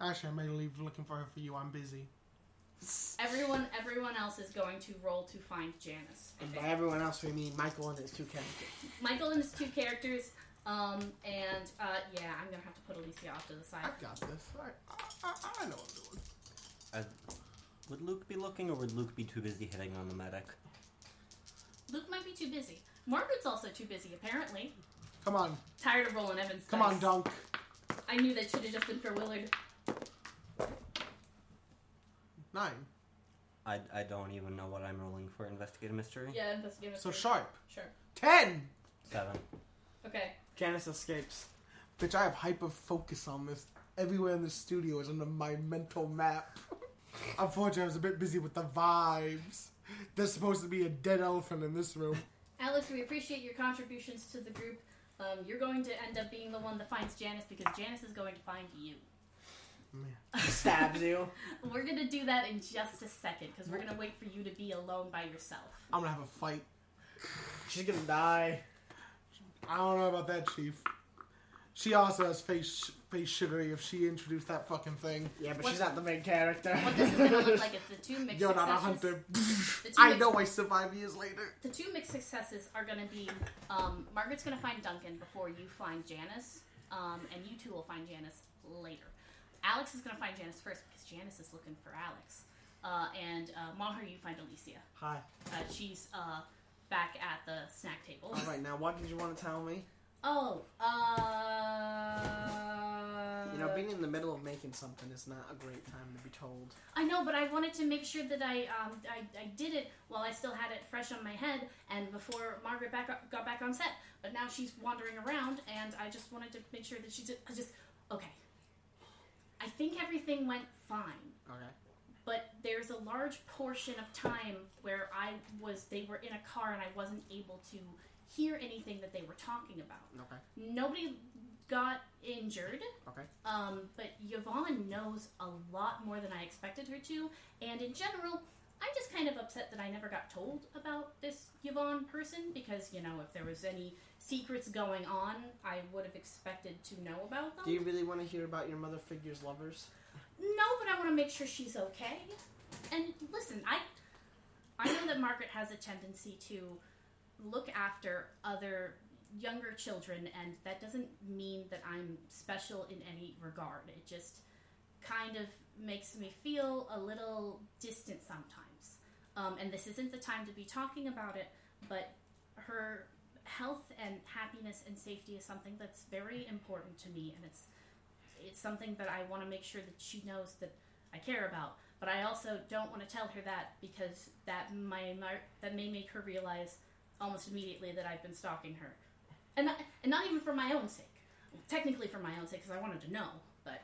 Actually, I may leave looking for her for you. I'm busy. Everyone, everyone else is going to roll to find Janice. And by everyone else, we mean Michael and his two characters. Michael and his two characters, um, and uh, yeah, I'm gonna have to put Alicia off to the side. I've got this. I, I, I, I know what I'm doing. Uh, would Luke be looking, or would Luke be too busy hitting on the medic? Luke might be too busy. Margaret's also too busy, apparently. Come on. Tired of rolling Evans. Come dice. on, Dunk. I knew that should have just been for Willard. Nine. I, I don't even know what I'm rolling for investigate a mystery. Yeah, investigate. So mystery. sharp. Sure. Ten! Seven. Okay. Janice escapes. Bitch, I have hyper focus on this. Everywhere in the studio is under my mental map. Unfortunately, I was a bit busy with the vibes. There's supposed to be a dead elephant in this room. Alex, we appreciate your contributions to the group. Um, you're going to end up being the one that finds Janice because Janice is going to find you. Stabs you. We're gonna do that in just a second because we're gonna wait for you to be alone by yourself. I'm gonna have a fight. She's gonna die. I don't know about that, Chief. She also has face face sugary if she introduced that fucking thing. Yeah, but What- she's not the main character. What this is gonna look like is the two mixed You're not a successes. hunter. The two I mixed- know I survived years later. The two mixed successes are gonna be um, Margaret's gonna find Duncan before you find Janice, um, and you two will find Janice later. Alex is gonna find Janice first because Janice is looking for Alex, uh, and uh, Maher, you find Alicia. Hi. Uh, she's uh, back at the snack table. All right, now what did you want to tell me? Oh, uh, You know, being in the middle of making something is not a great time to be told. I know, but I wanted to make sure that I, um, I, I did it while I still had it fresh on my head and before Margaret back got back on set. But now she's wandering around, and I just wanted to make sure that she did. I just okay. I think everything went fine, Okay. But there's a large portion of time where I was they were in a car and I wasn't able to hear anything that they were talking about. Okay. Nobody got injured. Okay. Um, but Yvonne knows a lot more than I expected her to, and in general, I'm just kind of upset that I never got told about this Yvonne person because, you know, if there was any secrets going on, I would have expected to know about them. Do you really want to hear about your mother figure's lovers? No, but I want to make sure she's okay. And listen, I I know that Margaret has a tendency to look after other younger children, and that doesn't mean that I'm special in any regard. It just kind of makes me feel a little distant sometimes. Um, and this isn't the time to be talking about it, but her health and happiness and safety is something that's very important to me, and it's it's something that I want to make sure that she knows that I care about. But I also don't want to tell her that because that may that may make her realize almost immediately that I've been stalking her, and not, and not even for my own sake. Technically, for my own sake, because I wanted to know. But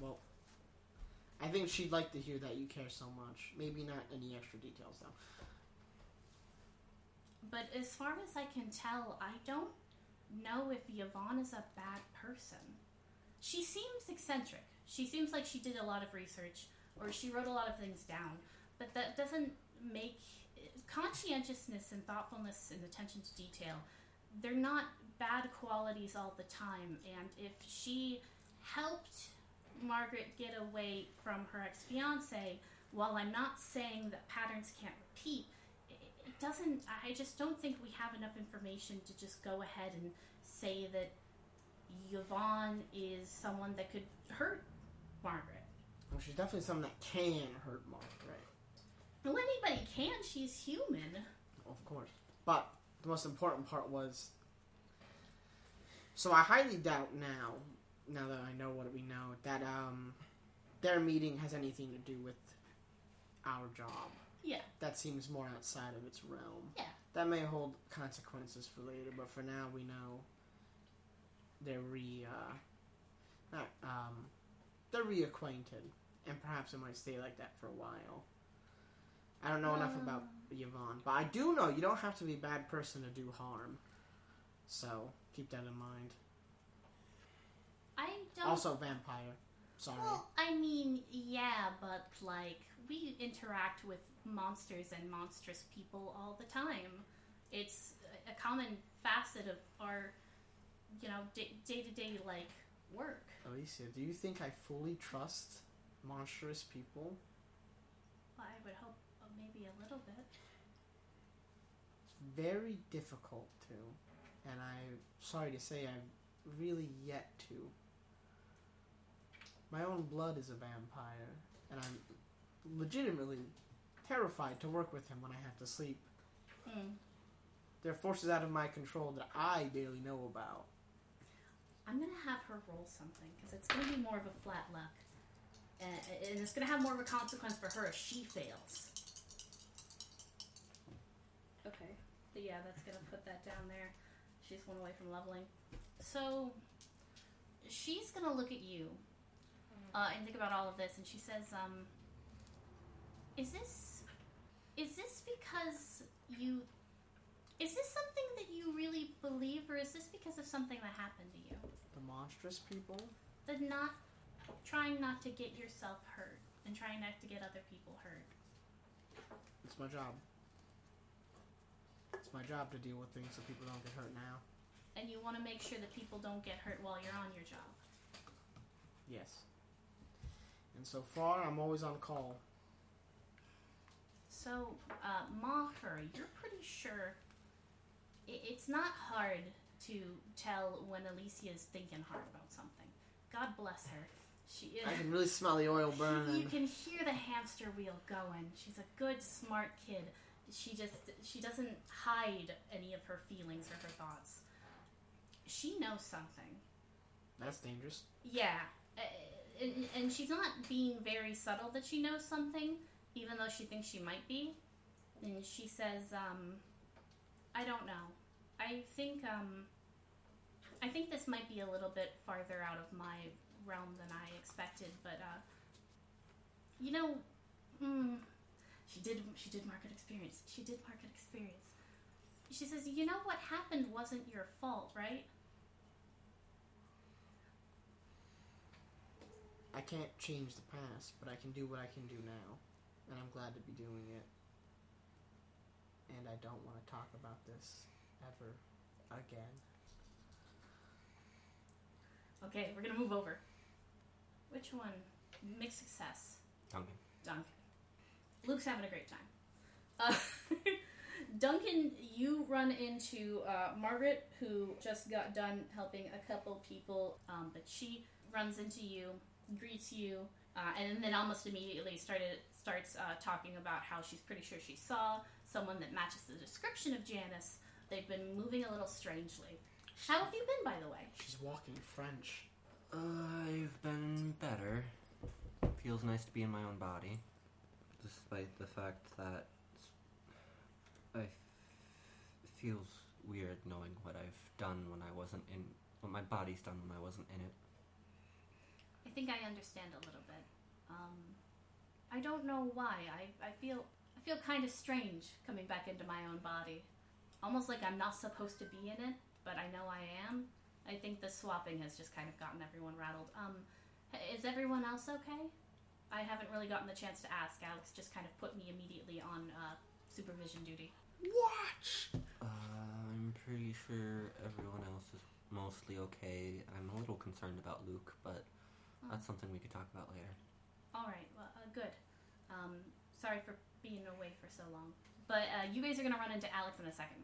Well, I think she'd like to hear that you care so much. Maybe not any extra details though. but as far as I can tell, I don't know if Yvonne is a bad person. She seems eccentric. She seems like she did a lot of research or she wrote a lot of things down, but that doesn't make conscientiousness and thoughtfulness and attention to detail. They're not bad qualities all the time, and if she helped Margaret get away from her ex fiance, while I'm not saying that patterns can't repeat, it doesn't. I just don't think we have enough information to just go ahead and say that Yvonne is someone that could hurt Margaret. Well, she's definitely someone that can hurt Margaret, Well, anybody can. She's human. of course. But the most important part was. So I highly doubt now, now that I know what we know, that um, their meeting has anything to do with our job. Yeah. That seems more outside of its realm. Yeah. That may hold consequences for later, but for now we know they're re uh, not um they're reacquainted, and perhaps it might stay like that for a while. I don't know enough about Yvonne, but I do know you don't have to be a bad person to do harm. So keep that in mind. I don't. Also, vampire. Sorry. Well, I mean, yeah, but like we interact with monsters and monstrous people all the time. It's a- a common facet of our, you know, day to day like work. Alicia, do you think I fully trust monstrous people? Well, I would hope uh, maybe a little bit. It's very difficult to, and I'm sorry to say I've really yet to. My own blood is a vampire, and I'm legitimately terrified to work with him when I have to sleep. Hmm. There are forces out of my control that I barely know about. I'm gonna have her roll something because it's gonna be more of a flat luck, and, and it's gonna have more of a consequence for her if she fails. Okay, but yeah, that's gonna put that down there. She's one away from leveling, so she's gonna look at you uh, and think about all of this, and she says, um, "Is this is this because you?" Is this something that you really believe, or is this because of something that happened to you? The monstrous people? the not trying not to get yourself hurt and trying not to get other people hurt. It's my job. It's my job to deal with things so people don't get hurt now. And you want to make sure that people don't get hurt while you're on your job. Yes. And so far, I'm always on call. So, uh, Maher, you're pretty sure it's not hard to tell when Alicia is thinking hard about something. God bless her. She is, I can really smell the oil burning. You can hear the hamster wheel going. She's a good, smart kid. She just she doesn't hide any of her feelings or her thoughts. She knows something. That's dangerous. Yeah, uh, and, and she's not being very subtle that she knows something, even though she thinks she might be. And she says, um, "I don't know. I think um, I think this might be a little bit farther out of my realm than I expected, but uh, you know, mm, she did she did market experience. She did market experience. She says, you know what happened wasn't your fault, right? I can't change the past, but I can do what I can do now. And I'm glad to be doing it. And I don't want to talk about this ever again. Okay, we're gonna move over. Which one? Mixed success. Duncan. Duncan. Luke's having a great time. Uh, Duncan, you run into uh, Margaret, who just got done helping a couple people, um, but she runs into you, greets you, uh, and then almost immediately started starts uh, talking about how she's pretty sure she saw someone that matches the description of Janice. They've been moving a little strangely. How have you been, by the way? She's walking French. I've been better. Feels nice to be in my own body, despite the fact that I f- feels weird knowing what I've done when I wasn't in what my body's done when I wasn't in it. I think I understand a little bit. Um, I don't know why. I, I feel I feel kind of strange coming back into my own body, almost like I'm not supposed to be in it, but I know I am. I think the swapping has just kind of gotten everyone rattled. Um, is everyone else okay? I haven't really gotten the chance to ask. Alex just kind of put me immediately on uh, supervision duty. Watch. Uh, I'm pretty sure everyone else is mostly okay. I'm a little concerned about Luke, but that's something we could talk about later. All right, well, uh, good. Um, sorry for being away for so long. But uh, you guys are going to run into Alex in a second.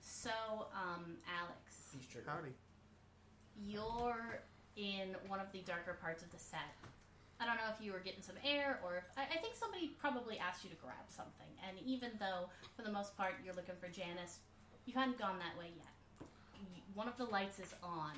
So, um, Alex, Howdy. you're in one of the darker parts of the set. I don't know if you were getting some air or if. I, I think somebody probably asked you to grab something. And even though, for the most part, you're looking for Janice, you hadn't gone that way yet. Y- One of the lights is on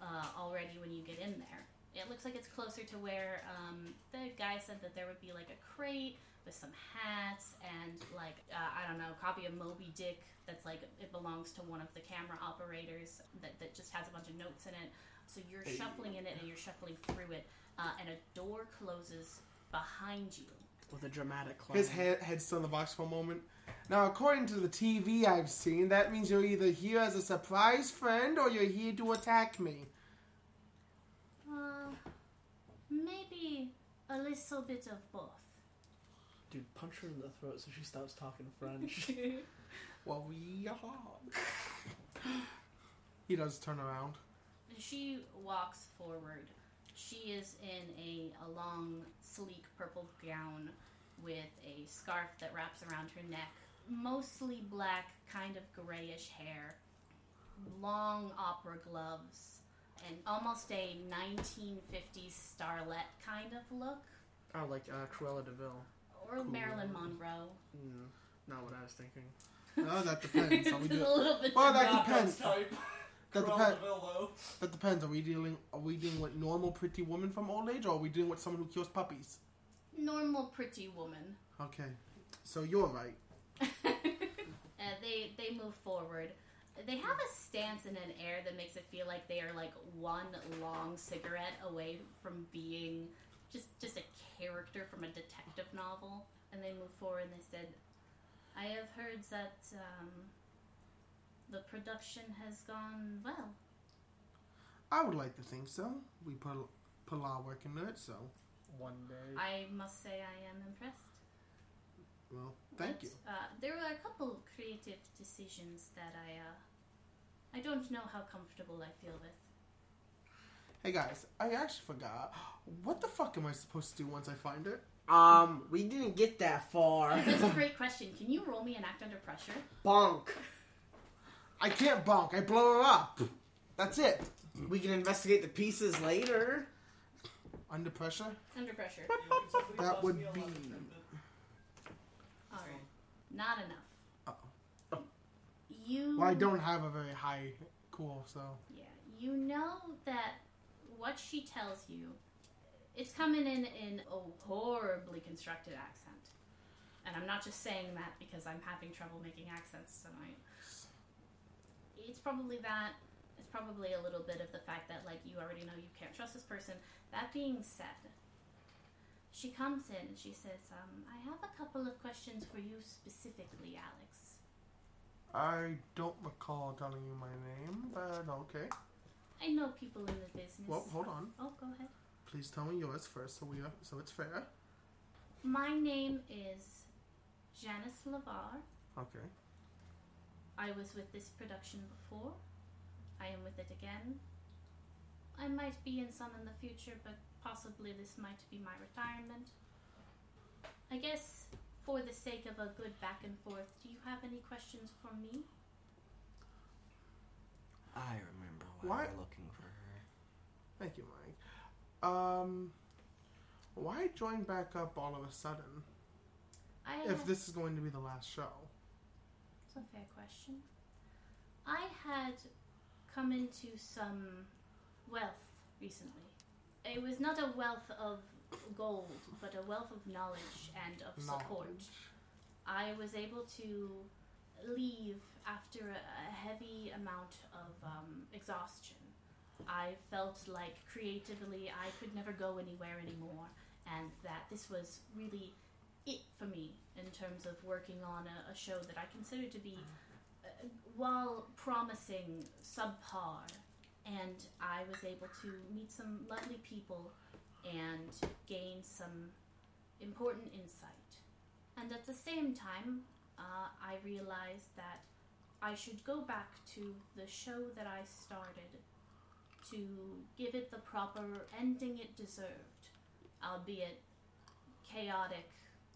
uh, already when you get in there. It looks like it's closer to where um, the guy said that there would be like a crate with some hats and like uh, I don't know, copy of Moby Dick that's like it belongs to one of the camera operators that, that just has a bunch of notes in it. So you're Hey. shuffling in it and you're shuffling through it, uh, and a door closes behind you. With a dramatic clang. His head head still in the box for a moment. Now, according to the TV I've seen, that means you're either here as a surprise friend or you're here to attack me. Uh, maybe a little bit of both. Dude, punch her in the throat so she stops talking French. Well, we are. he does turn around. She walks forward. She is in a, a long, sleek purple gown with a scarf that wraps around her neck. Mostly black, kind of grayish hair. Long opera gloves. And almost a 1950s starlet kind of look. oh, like uh, Cruella de Vil. Or Cool. Marilyn Monroe. Mm, not what I was thinking. Oh, that depends. Are we it's a do- little bit Well, that depends. type. That Cruella depends. de Vil, though. That depends. Are we dealing? Are we dealing with normal, pretty woman from old age, or are we dealing with someone who kills puppies? Normal, pretty woman. Okay, so you're right. uh, they they move forward. They have a stance and an air that makes it feel like they are like one long cigarette away from being just just a character from a detective novel. And they move forward and they said, "I have heard that um, the production has gone well." I would like to think so. We put put a lot of work into it, so One day. I must say I am impressed. well, thank But, you. Uh, there were a couple creative decisions that I uh, I don't know how comfortable I feel with. Hey guys, I actually forgot. What the fuck am I supposed to do once I find it? Um, we didn't get that far. That's a great question. Can you roll me an act under pressure? Bonk. I can't bonk. I blow her up. That's it. We can investigate the pieces later. Under pressure. Under pressure. Somebody That would be- lot of them. All right. Not enough. Uh-oh. You. Well, I don't have a very high cool, so Yeah. You know that what she tells you, it's coming in in a horribly constructed accent, and I'm not just saying that because I'm having trouble making accents tonight. It's probably that. It's probably a little bit of the fact that like you already know you can't trust this person. That being said, she comes in and she says, um, "I have a couple of questions for you specifically, Alex." I don't recall telling you my name, but okay. I know people in the business. Well, hold on. oh, go ahead. Please tell me yours first, so we are, so it's fair. My name is Janice Lavar. Okay. I was with this production before. I am with it again. I might be in some in the future, but possibly this might be my retirement. I guess for the sake of a good back and forth, do you have any questions for me? I remember why Why- looking for her. Thank you, Mike. Um, why join back up all of a sudden? I If have- this is going to be the last show. It's a fair question. I had come into some wealth recently. It was not a wealth of gold, but a wealth of knowledge and of support. Knowledge. I was able to leave after a, heavy amount of um, exhaustion. I felt like creatively I could never go anywhere anymore, and that this was really it for me in terms of working on a, a show that I consider to be, uh, while promising, subpar. And I was able to meet some lovely people and gain some important insight. And at the same time, uh, I realized that I should go back to the show that I started to give it the proper ending it deserved, albeit chaotic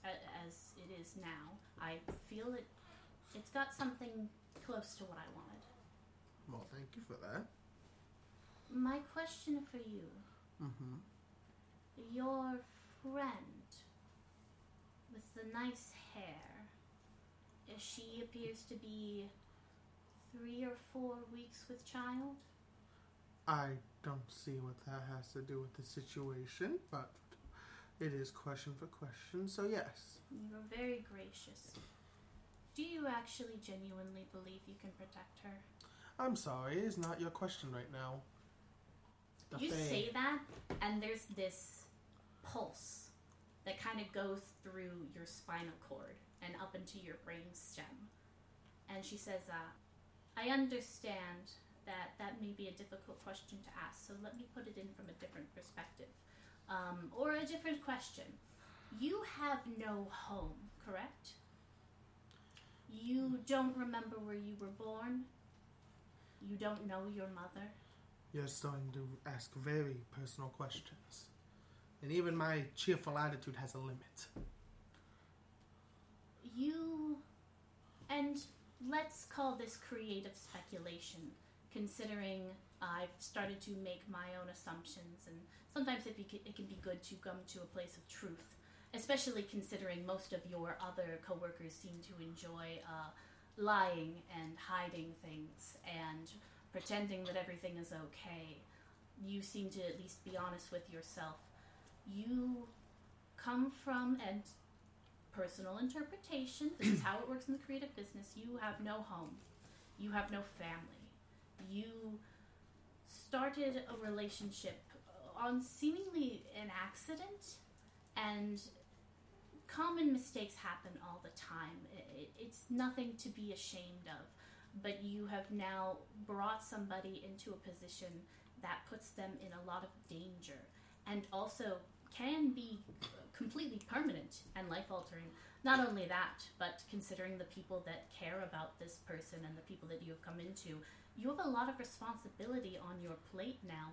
a- as it is now. I feel it. It's got something close to what I wanted. Well, thank you for that. My question for you: Mm-hmm. Your friend with the nice hair, she appears to be three or four weeks with child. I don't see what that has to do with the situation, but it is question for question, so yes. You're very gracious. Do you actually genuinely believe you can protect her? I'm sorry, it is not your question right now. The you say that, and there's this pulse that kind of goes through your spinal cord and up into your brain stem. And she says, uh, I understand that that may be a difficult question to ask, so let me put it in from a different perspective. Um, or a different question. You have no home, correct? You don't remember where you were born? You don't know your mother? You're starting to ask very personal questions. And even my cheerful attitude has a limit. You. And let's call this creative speculation, considering I've started to make my own assumptions, and sometimes it, be, it can be good to come to a place of truth, especially considering most of your other coworkers seem to enjoy uh, lying and hiding things and pretending that everything is okay. You seem to at least be honest with yourself. You come from, and personal interpretation. This is how it works in the creative business. You have no home. You have no family. You started a relationship on seemingly an accident, and common mistakes happen all the time. It's nothing to be ashamed of, but you have now brought somebody into a position that puts them in a lot of danger and also can be completely permanent and life altering. Not only that, but considering the people that care about this person and the people that you have come into, you have a lot of responsibility on your plate now.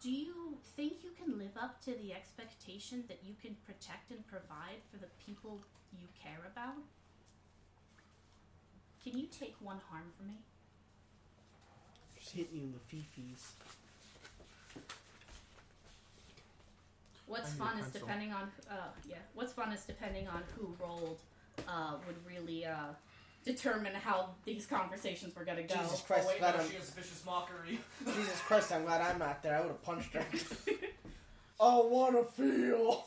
Do you think you can live up to the expectation that you can protect and provide for the people you care about? Can you take one harm for me? Just hitting you in the fifis. What's I need a fun is depending on uh, yeah. What's fun is depending on who rolled uh, would really uh, determine how these conversations were gonna go. Jesus Christ, oh, wait, glad no, I'm, she has vicious mockery. Jesus Christ, I'm glad I'm not there. I would have punched her. I wanna feel.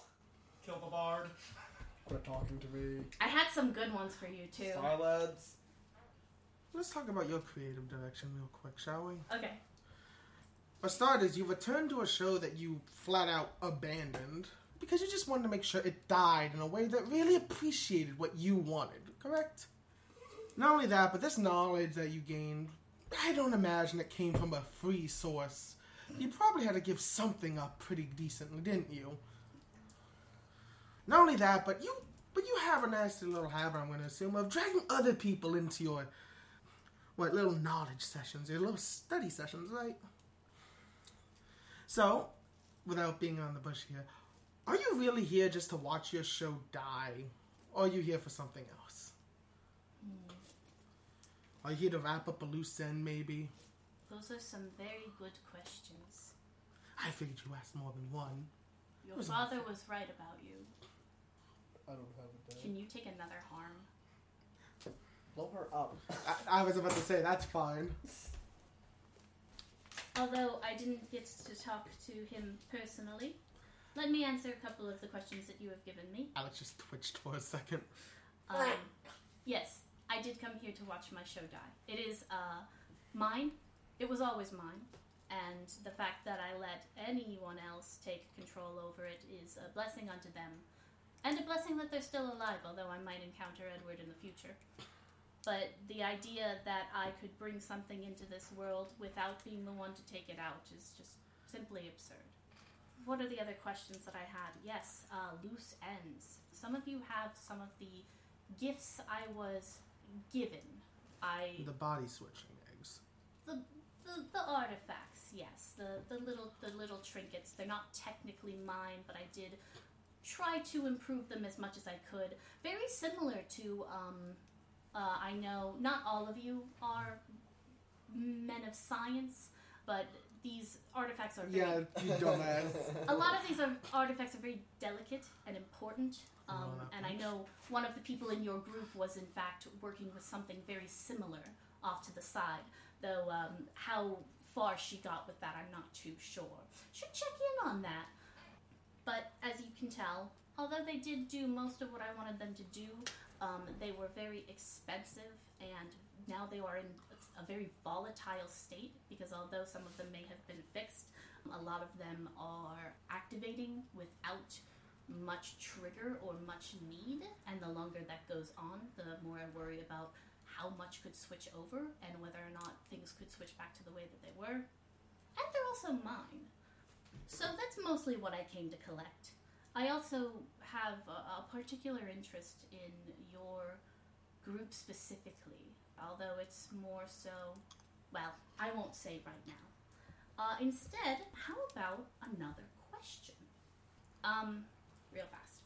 Kill the bard. Quit talking to me. I had some good ones for you too. Starlads. Let's talk about your creative direction real quick, shall we? Okay. For starters, you returned to a show that you flat out abandoned because you just wanted to make sure it died in a way that really appreciated what you wanted, correct? Not only that, but this knowledge that you gained, I don't imagine it came from a free source. You probably had to give something up pretty decently, didn't you? Not only that, but you but you have a nasty little habit, I'm gonna assume, of dragging other people into your what little knowledge sessions, your little study sessions, right? So, without being on the bush here, are you really here just to watch your show die? Or are you here for something else? Hmm. Are you here to wrap up a loose end, maybe? Those are some very good questions. I figured you asked more than one. Your Was- father was right about you. I don't have a dad. Can you take another harm? Blow her up. I, I was about to say, that's fine. Although I didn't get to talk to him personally, let me answer a couple of the questions that you have given me. Alex just twitched for a second. Um, yes, I did come here to watch my show die. It is uh, mine. It was always mine. And the fact that I let anyone else take control over it is a blessing unto them. And a blessing that they're still alive, although I might encounter Edward in the future. But the idea that I could bring something into this world without being the one to take it out is just simply absurd. what are the other questions that I had? Yes, uh, loose ends. Some of you have some of the gifts I was given. I The body switching eggs. the, the the artifacts, yes, the the little the little trinkets. They're not technically mine, but I did try to improve them as much as I could. Very similar to um, uh, I know not all of you are men of science, but these artifacts are very Yeah, you dumbass. a lot of these are, artifacts are very delicate and important. Um, Oh, that and I know one of the people in your group was, in fact, working with something very similar off to the side. Though um, how far she got with that, I'm not too sure. Should check in on that. But as you can tell, although they did do most of what I wanted them to do, um, they were very expensive, and now they are in a very volatile state because although some of them may have been fixed, a lot of them are activating without much trigger or much need, and the longer that goes on, the more I worry about how much could switch over and whether or not things could switch back to the way that they were. And they're also mine. So that's mostly what I came to collect. I also have a, a particular interest in your group specifically, although it's more so, well, I won't say right now. Uh, instead, how about another question? Um, real fast.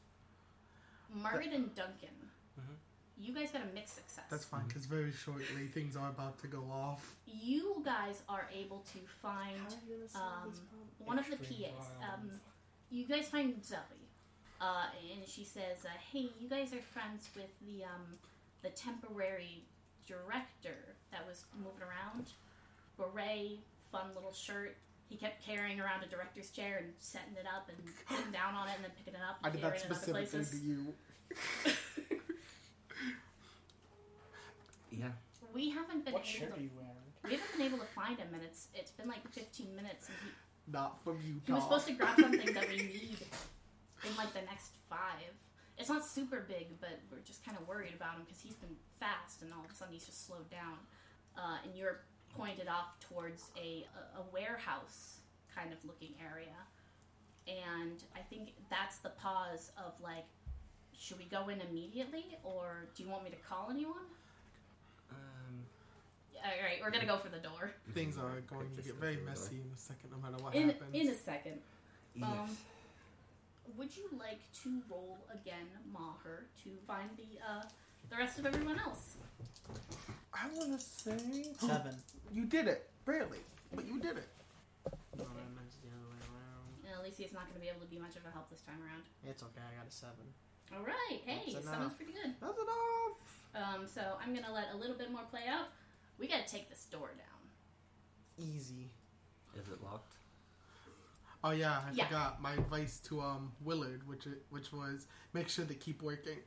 Margaret and Duncan, Mhm. you guys got a mixed success. That's fine, because very shortly things are about to go off. You guys are able to find um, one of the PAs. Um, you guys find Zoe, uh, and she says, uh, "Hey, you guys are friends with the um, the temporary director that was moving around. Beret, fun little shirt. He kept carrying around a director's chair and setting it up and sitting down on it and then picking it up I and did carrying that it other specifically places. to you. Yeah. We haven't been What able shirt to are you wearing? we haven't been able to find him, and it's it's been like 15 minutes, and he, Not from you, He was supposed to grab something that we need in like the next five. It's not super big, but we're just kind of worried about him because he's been fast and all of a sudden he's just slowed down. Uh, and you're pointed off towards a, a, a warehouse kind of looking area. And I think that's the pause of like, should we go in immediately or do you want me to call anyone? All right, we're gonna go for the door Things are going to get very through the door. messy in a second, no matter what in happens. in a second. yes. Um, Would you like to roll again, Maher, to find the uh, the rest of everyone else? I want to say Seven. you did it, barely, but you did it. No, I meant the other way around. Uh, Alicia's not going to be able to be much of a help this time around. It's okay. I got a seven. All right, hey, That's someone's pretty good. That's enough. Um, so I'm going to let a little bit more play out. We got to take this door down. Easy. Is it locked? Oh yeah, I Yeah. forgot my advice to um Willard, which which was make sure they keep working.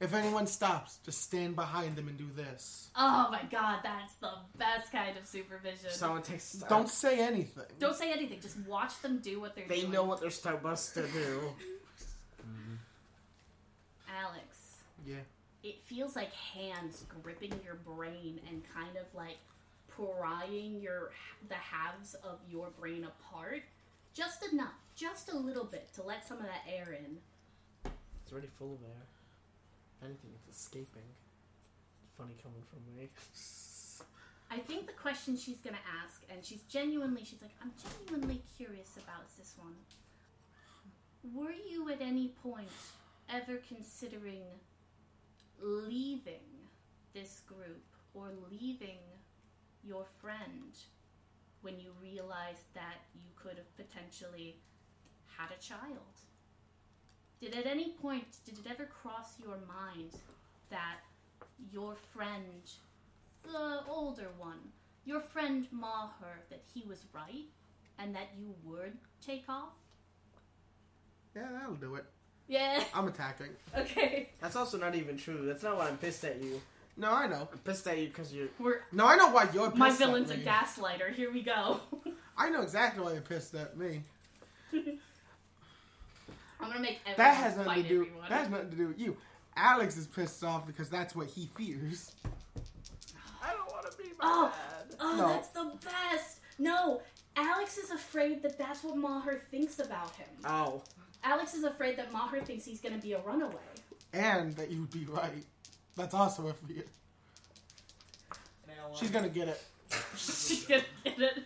If anyone stops, just stand behind them and do this. Oh my god, that's the best kind of supervision. Someone takes. a. Don't say anything. Don't say anything. Just watch them do what they're They doing. know what they're supposed to do. Mm-hmm. Alex, Yeah. It feels like hands gripping your brain and kind of like prying your the halves of your brain apart just enough just a little bit to let some of that air in It's already full of air. If anything, it's escaping. Funny coming from me. i think the question she's gonna ask and she's genuinely she's like i'm genuinely curious about this one were you at any point ever considering leaving this group or leaving your friend when you realized that you could have potentially had a child? Did at any point did it ever cross your mind that your friend, the older one, your friend Maher, that he was right and that you would take off? Yeah, that'll do it. Yeah. I'm attacking. Okay. That's also not even true. That's not why I'm pissed at you. No, I know. I'm pissed at you because you're. We're No, I know why you're pissed my at villain's a me. gaslighter. Here we go. I know exactly why you're pissed at me. I'm gonna make everyone That has nothing fight to do. everyone. That has nothing to do with you. Alex is pissed off because that's what he fears. I don't want to be my Oh. dad. Oh, No. that's the best. No, Alex is afraid that that's what Maher thinks about him. Oh. Alex is afraid that Maher thinks he's gonna be a runaway. And that you'd be right. That's also a fear. Nail She's gonna get it. She's gonna get it.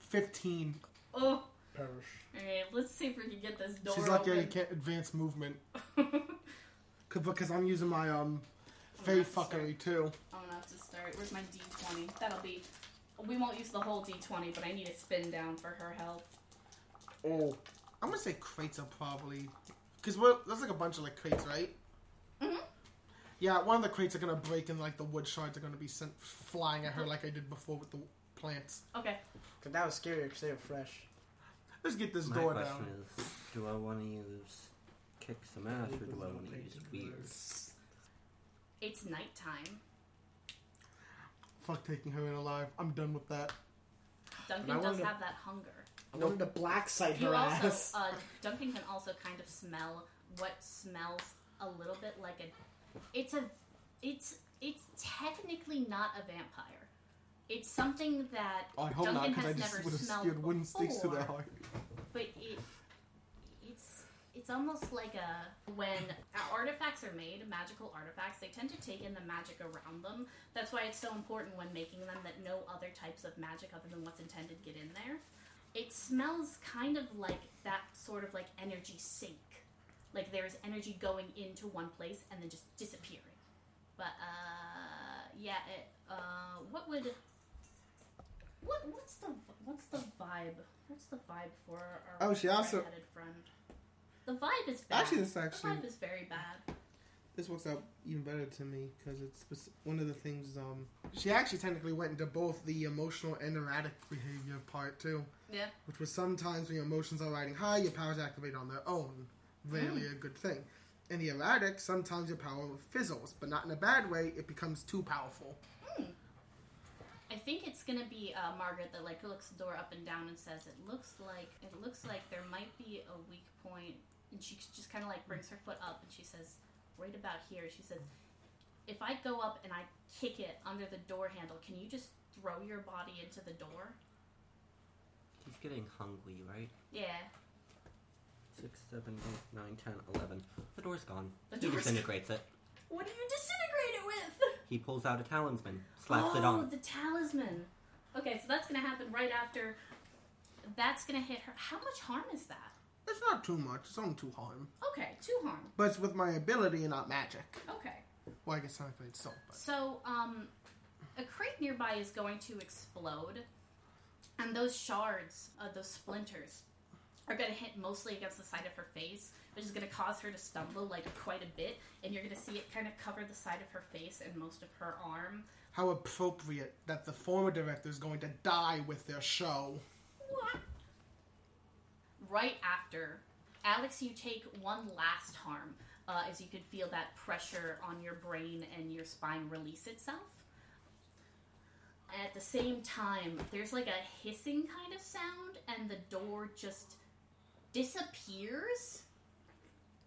15. Oh, Perish. alright, let's see if we can get this door She's lucky I open. can't advance movement. Cause, because I'm using my, um, Fey That's fuckery too. I'm gonna have to start. Where's my d20? That'll be. We won't use the whole d20, but I need a spin down for her health. Oh. I'm gonna say crates are probably. Cause we're, there's like a bunch of like crates, right? Mhm. Yeah, one of the crates are gonna break and like the wood shards are gonna be sent flying at her like I did before with the plants. Okay. Cause that was scarier because they were fresh. Let's get this My door question down. is, do I want to use kick some ass or do I want to use weird? It's nighttime. Fuck taking her in alive. I'm done with that. Duncan does have that hunger. I wanted to black sight You her also, ass. uh, Duncan can also kind of smell what smells a little bit like a. It's a, it's it's technically not a vampire. It's something that Oh, I hope Duncan not, because I has just never would have smelled steered wooden sticks to their before. heart. but it it's it's almost like a when artifacts are made magical artifacts they tend to take in the magic around them that's why it's so important when making them that no other types of magic other than what's intended get in there it smells kind of like that sort of like energy sink. Like there's energy going into one place and then just disappearing. But uh yeah it uh what would what what's the what's the vibe what's the vibe for our Oh, she also- friend? The vibe is bad. Actually, this the actually vibe is very bad this works out even better to me because it's one of the things. Um, she actually technically went into both the emotional and erratic behavior part too, yeah which was sometimes when your emotions are riding high, your powers activate on their own. Rarely Mm. a good thing. In the erratic, sometimes your power fizzles, but not in a bad way. It becomes too powerful. I think it's gonna be uh, Margaret that like looks the door up and down and says, "It looks like it looks like there might be a weak point." And she just kind of like brings her foot up and she says, "Right about here." She says, "If I go up and I kick it under the door handle, can you just throw your body into the door?" He's getting hungry, right? Yeah. Six, seven, eight, nine, ten, eleven. The door's gone. The he door's- disintegrates it. What do you disintegrate it with? He pulls out a talisman, slaps oh, it on. Oh, the talisman. Okay, so that's gonna happen right after. That's gonna hit her. How much harm is that? It's not too much. It's only two harm, Okay, two harm. but it's with my ability and not magic. Okay. Well, I guess technically it's still. But. So, um, a crate nearby is going to explode, and those shards, uh, those splinters, are going to hit mostly against the side of her face, which is going to cause her to stumble like quite a bit, and you're going to see it kind of cover the side of her face and most of her arm. How appropriate that the former director is going to die with their show. Right after, Alex, you take one last harm uh, as you could feel that pressure on your brain and your spine release itself. At the same time, there's like a hissing kind of sound, and the door just disappears.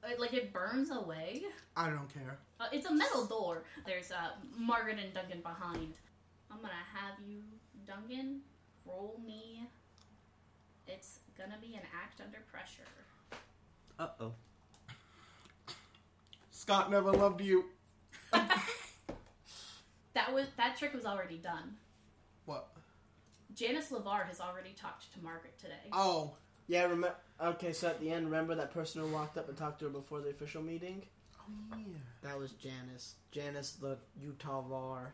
Uh, Like it burns away. I don't care. Uh, it's a metal door. There's uh, Margaret and Duncan behind. I'm gonna have you, Duncan, roll me. It's gonna be an act under pressure. Uh oh. Scott never loved you. That was that trick was already done. What? Janice Lavar has already talked to Margaret today. Oh, Yeah, remember. Okay, so at the end, remember that person who walked up and talked to her before the official meeting? oh yeah. That was Janice. Janice, the Utah Var.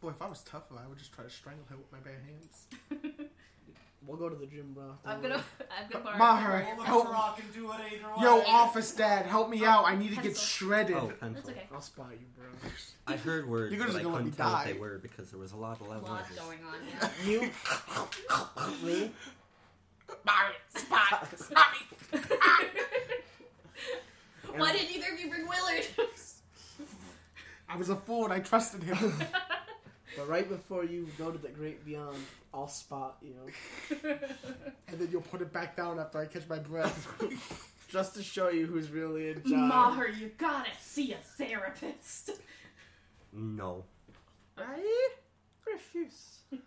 Boy, if I was tougher, I would just try to strangle her with my bare hands. We'll go to the gym, bro. I'm Don't gonna worry. I'm gonna borrow Maher, Roll the help- rock and do it either way. Yo, office dad, help me out. I need to get Pencil. shredded. Oh, That's okay. I'll spot you, bro. I heard words, You're gonna but I just let couldn't tell what die. they were because there was a lot of A loud lot noises. going on. Yeah. You, me, Margaret, spot, spot me. Why did either of you bring Willard? I was a fool and I trusted him. But right before you go to the great beyond, I'll spot you. and then you'll put it back down after I catch my breath. Just to show you who's really in charge. Maher, you gotta see a therapist. No. I refuse.